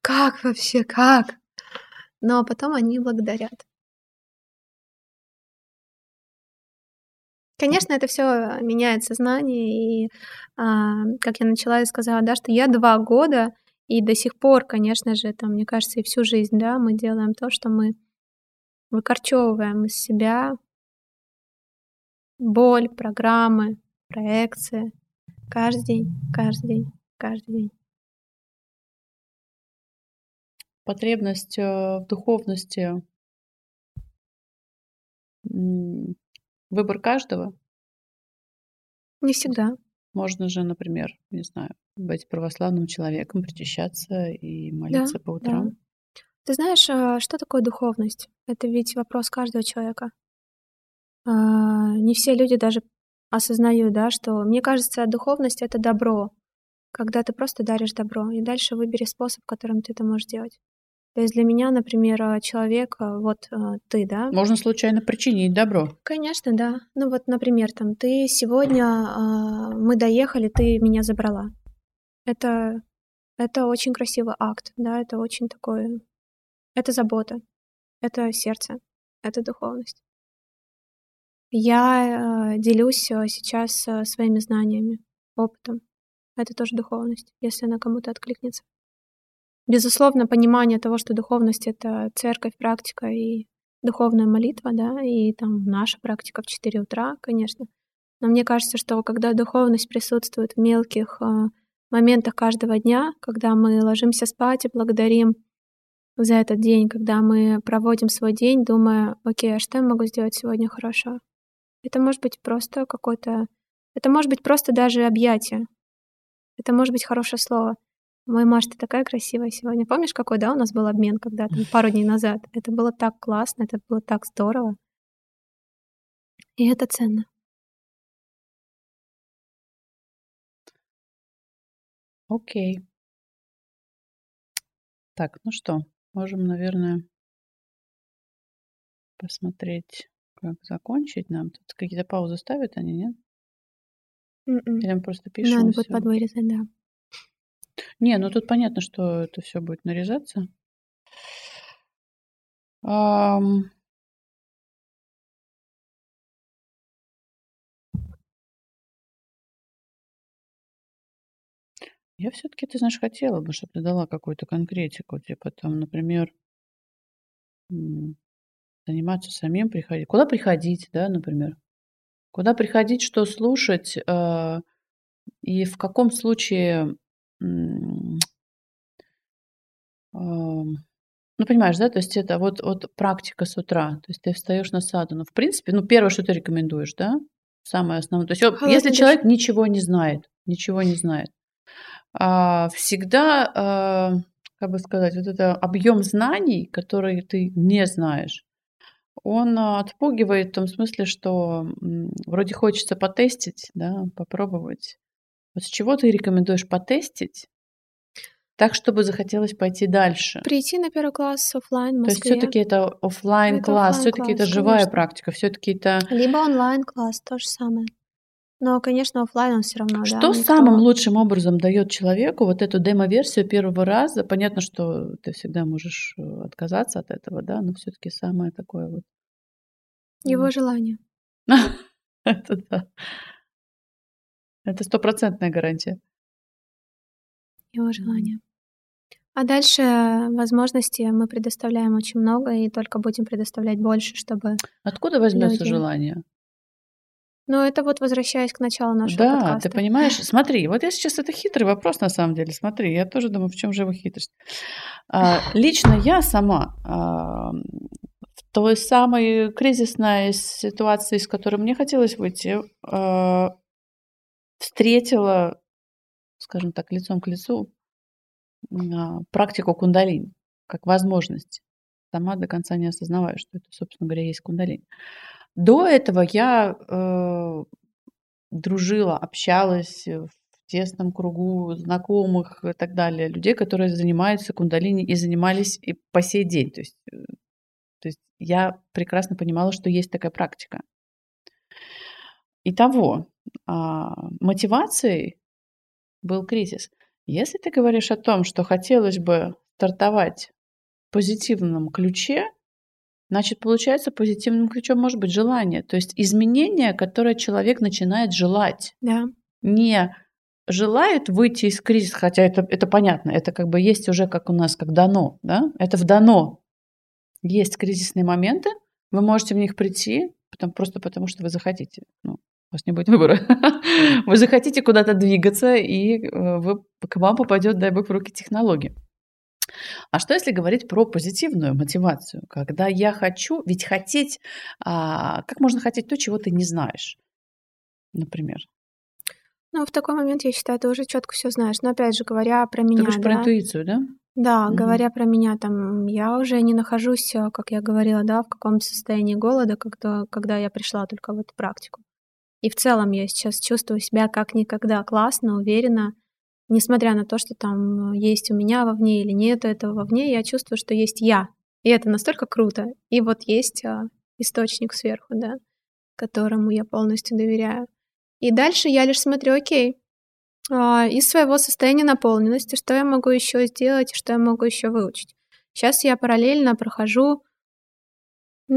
как вообще, как? Но потом они благодарят. Конечно, это все меняет сознание, и а, как я начала и сказала, да, что я два года, и до сих пор, конечно же, там, мне кажется, и всю жизнь, да, мы делаем то, что мы выкорчевываем из себя боль, программы, проекции. Каждый день, каждый день, каждый день. Потребность э, в духовности выбор каждого? Не всегда. Можно же, например, не знаю, быть православным человеком, причащаться и молиться да, по утрам. Да. Ты знаешь, а, что такое духовность? Это ведь вопрос каждого человека. А, не все люди даже осознают, да, что мне кажется, духовность это добро, когда ты просто даришь добро, и дальше выбери способ, которым ты это можешь делать. То есть для меня, например, а, человек, вот ты, да? Можно случайно причинить добро. Конечно, да. Ну вот, например, там ты сегодня мы доехали, ты меня забрала. Это это очень красивый акт, да, это очень такой это забота, это сердце, это духовность. Я э, делюсь э, сейчас э, своими знаниями, опытом. Это тоже духовность, если она кому-то откликнется. Безусловно, понимание того, что духовность — это церковь, практика и духовная молитва, да, и там наша практика в 4 утра, конечно. Но мне кажется, что когда духовность присутствует в мелких моментах каждого дня, когда мы ложимся спать и благодарим за этот день, когда мы проводим свой день, думая, окей, а что я могу сделать сегодня хорошо? Это может быть просто какое-то... Это может быть просто даже объятие. Это может быть хорошее слово. Мой Маш, ты такая красивая сегодня. Помнишь, какой, да, у нас был обмен когда-то, пару дней назад? Это было так классно, это было так здорово. И это ценно. Окей. Так, ну что, Можем, наверное, посмотреть как закончить нам. Тут какие-то паузы ставят они, нет? М-м. Или мы просто пишем Надо будет подвырезать, да. Не, ну тут понятно, что это все будет нарезаться. Ам. Я все таки ты знаешь, хотела бы, чтобы ты дала какую-то конкретику. Типа там, например м, заниматься самим, приходить. Куда приходить, да, например? Куда приходить, что слушать, а, и в каком случае, м ам, ну, понимаешь, да, то есть это вот вот практика с утра. То есть ты встаёшь на садану. В принципе, ну, первое, что ты рекомендуешь, да? Самое основное. То есть вот если Холодный душ. человек ничего не знает, ничего не знает, всегда, а, как бы сказать, вот это объём знаний, которые ты не знаешь, он а, отпугивает в том смысле, что, вроде хочется потестить, да, попробовать. Вот с чего ты рекомендуешь потестить так, чтобы захотелось пойти дальше? Прийти на первый класс оффлайн в То есть всё-таки это оффлайн Это класс, всё-таки это живая конечно. практика, всё-таки это Либо онлайн-класс, то же самое. Но, конечно, оффлайн он всё равно, да, Что никто самым лучшим образом даёт человеку вот эту демо-версию первого раза? Понятно, что ты всегда можешь, э, отказаться от этого, да, но всё-таки самое такое вот Его м. желание. Это да. Это стопроцентная гарантия. Его желание. А дальше возможностей мы предоставляем очень много и только будем предоставлять больше, чтобы Откуда возьмётся люди желание? Ну, это вот возвращаясь к началу нашего Да, ты подкаста. понимаешь, смотри, вот я сейчас это хитрый вопрос на самом деле. Смотри, я тоже думаю, в чём же его хитрость. А, лично я сама, ам, в той самой кризисной ситуации, из которой мне хотелось выйти, а, встретила, скажем так, лицом к лицу, а, практику кундалини как возможность, сама до конца не осознавая, что это, собственно говоря, есть кундалини. До этого я, э, дружила, общалась в тесном кругу знакомых и так далее, людей, которые занимаются кундалини и занимались и по сей день. То есть, э, то есть я прекрасно понимала, что есть такая практика. Итого, а, мотивацией был кризис. Если ты говоришь о том, что хотелось бы стартовать в позитивном ключе, значит, получается, позитивным ключом может быть желание. То есть изменение, которое человек начинает желать. Да. Не желает выйти из кризиса, хотя это это понятно, это как бы есть уже как у нас, как дано, да, это в дано. Есть кризисные моменты, вы можете в них прийти, потом просто потому, что вы захотите. Ну, у вас не будет выбора. Вы захотите куда-то двигаться, и, э, вы к вам попадёт, дай бог, в руки технология. А что, если говорить про позитивную мотивацию? Когда я хочу ведь хотеть, а, как можно хотеть то, чего ты не знаешь? Например. Ну, в такой момент, я считаю, ты уже чётко всё знаешь. Но опять же, говоря про Ты меня, говоришь про да. интуицию, да? Да, Мгм. говоря про меня, там, я уже не нахожусь, э, как я говорила, да, в каком-то состоянии голода, как-то, когда я пришла только в эту практику. И в целом я сейчас чувствую себя как никогда классно, уверенно. Несмотря на то, что там есть у меня вовне или нет этого вовне, я чувствую, что есть я. И это настолько круто. И вот есть, а, источник сверху, да, которому я полностью доверяю. И дальше я лишь смотрю: окей, а, из своего состояния наполненности, что я могу ещё сделать, что я могу ещё выучить. Щас я параллельно прохожу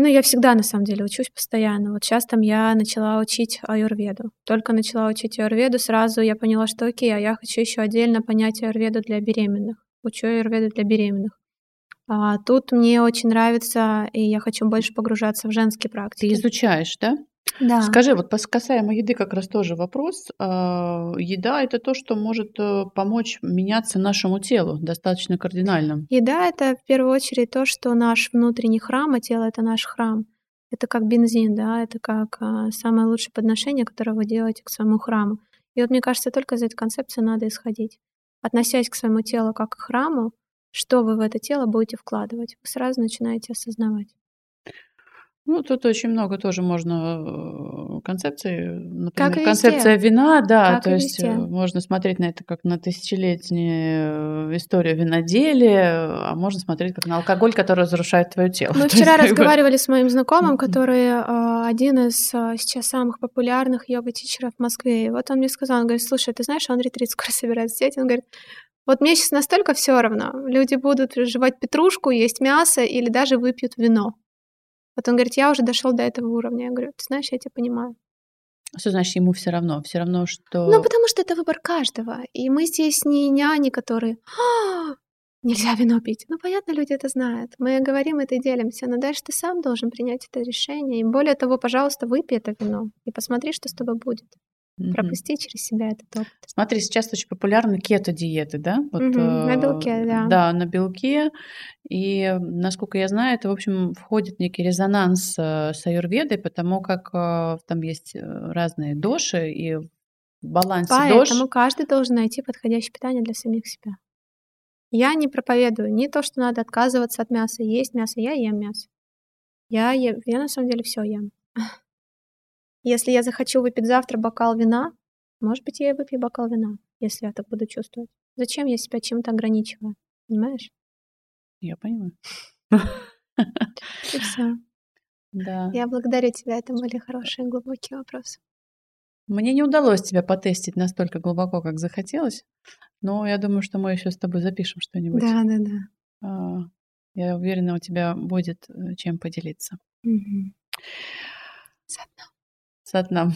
ну, я всегда на самом деле учусь постоянно. Вот щас там я начала учить аюрведу. Только начала учить аюрведу, сразу я поняла, что окей, а я хочу ещё отдельно понять аюрведу для беременных. Учу аюрведу для беременных. А, тут мне очень нравится, и я хочу больше погружаться в женские Ты практики. изучаешь, да? Да. Скажи, вот касаемо еды как раз тоже вопрос. А, еда- это то, что может, э, помочь меняться нашему телу достаточно кардинально. Еда- это в первую очередь то, что наш внутренний храм, а тело- это наш храм. Это как бензин, да, это как, а, самое лучшее подношение, которое вы делаете к своему храму. И вот мне кажется, только из этой концепции надо исходить. Относясь к своему телу как к храму, что вы в это тело будете вкладывать, вы сразу начинаете осознавать. Ну, тут очень много тоже можно э, концепций. Например, как концепция вина, да, как то есть везде. можно смотреть на это как на тысячелетнюю э, историю виноделия, а можно смотреть как на алкоголь, который разрушает твое тело. Мы вчера есть, разговаривали бы... с моим знакомым, который э, один из сейчас самых популярных йога-тичеров в Москве. И вот он мне сказал, он говорит, слушай, ты знаешь, он ретрит скоро собирается сделать. Он говорит, вот мне сейчас настолько все равно. Люди будут жевать петрушку, есть мясо или даже выпьют вино. Вот он говорит, я уже дошел до этого уровня. Я говорю, ты знаешь, я тебя понимаю. Что значит ему все равно? Все равно, что... Ну, потому что это выбор каждого. И мы здесь не няни, которые... А, нельзя вино пить. Ну, понятно, люди это знают. Мы говорим это и делимся, но дальше ты сам должен принять это решение. И более того, пожалуйста, выпей это вино и посмотри, что с тобой будет mm пропустить через себя этот опыт. Смотри, сейчас очень популярны кето-диеты, да? Вот, mm На белке, да. Да, на белке. И, насколько я знаю, это, в общем, входит в некий резонанс э, с аюрведой, потому как э, там есть э, разные доши, и в балансе Поэтому дош... Поэтому каждый должен найти подходящее питание для самих себя. Я не проповедую ни то, что надо отказываться от мяса, есть мясо, я ем мясо. Я, ем, я на самом деле все ем. Если я захочу выпить завтра бокал вина, может быть, я и выпью бокал вина, если я так буду чувствовать. Зачем я себя чем-то ограничиваю? Понимаешь? Я понимаю. И все. Да. Я благодарю тебя. Это были хорошие глубокие вопросы. Мне не удалось тебя потестить настолько глубоко, как захотелось, но я думаю, что мы еще с тобой запишем что-нибудь. Да, да, да. А, я уверена, у тебя будет э, чем поделиться. Угу. Сатнам.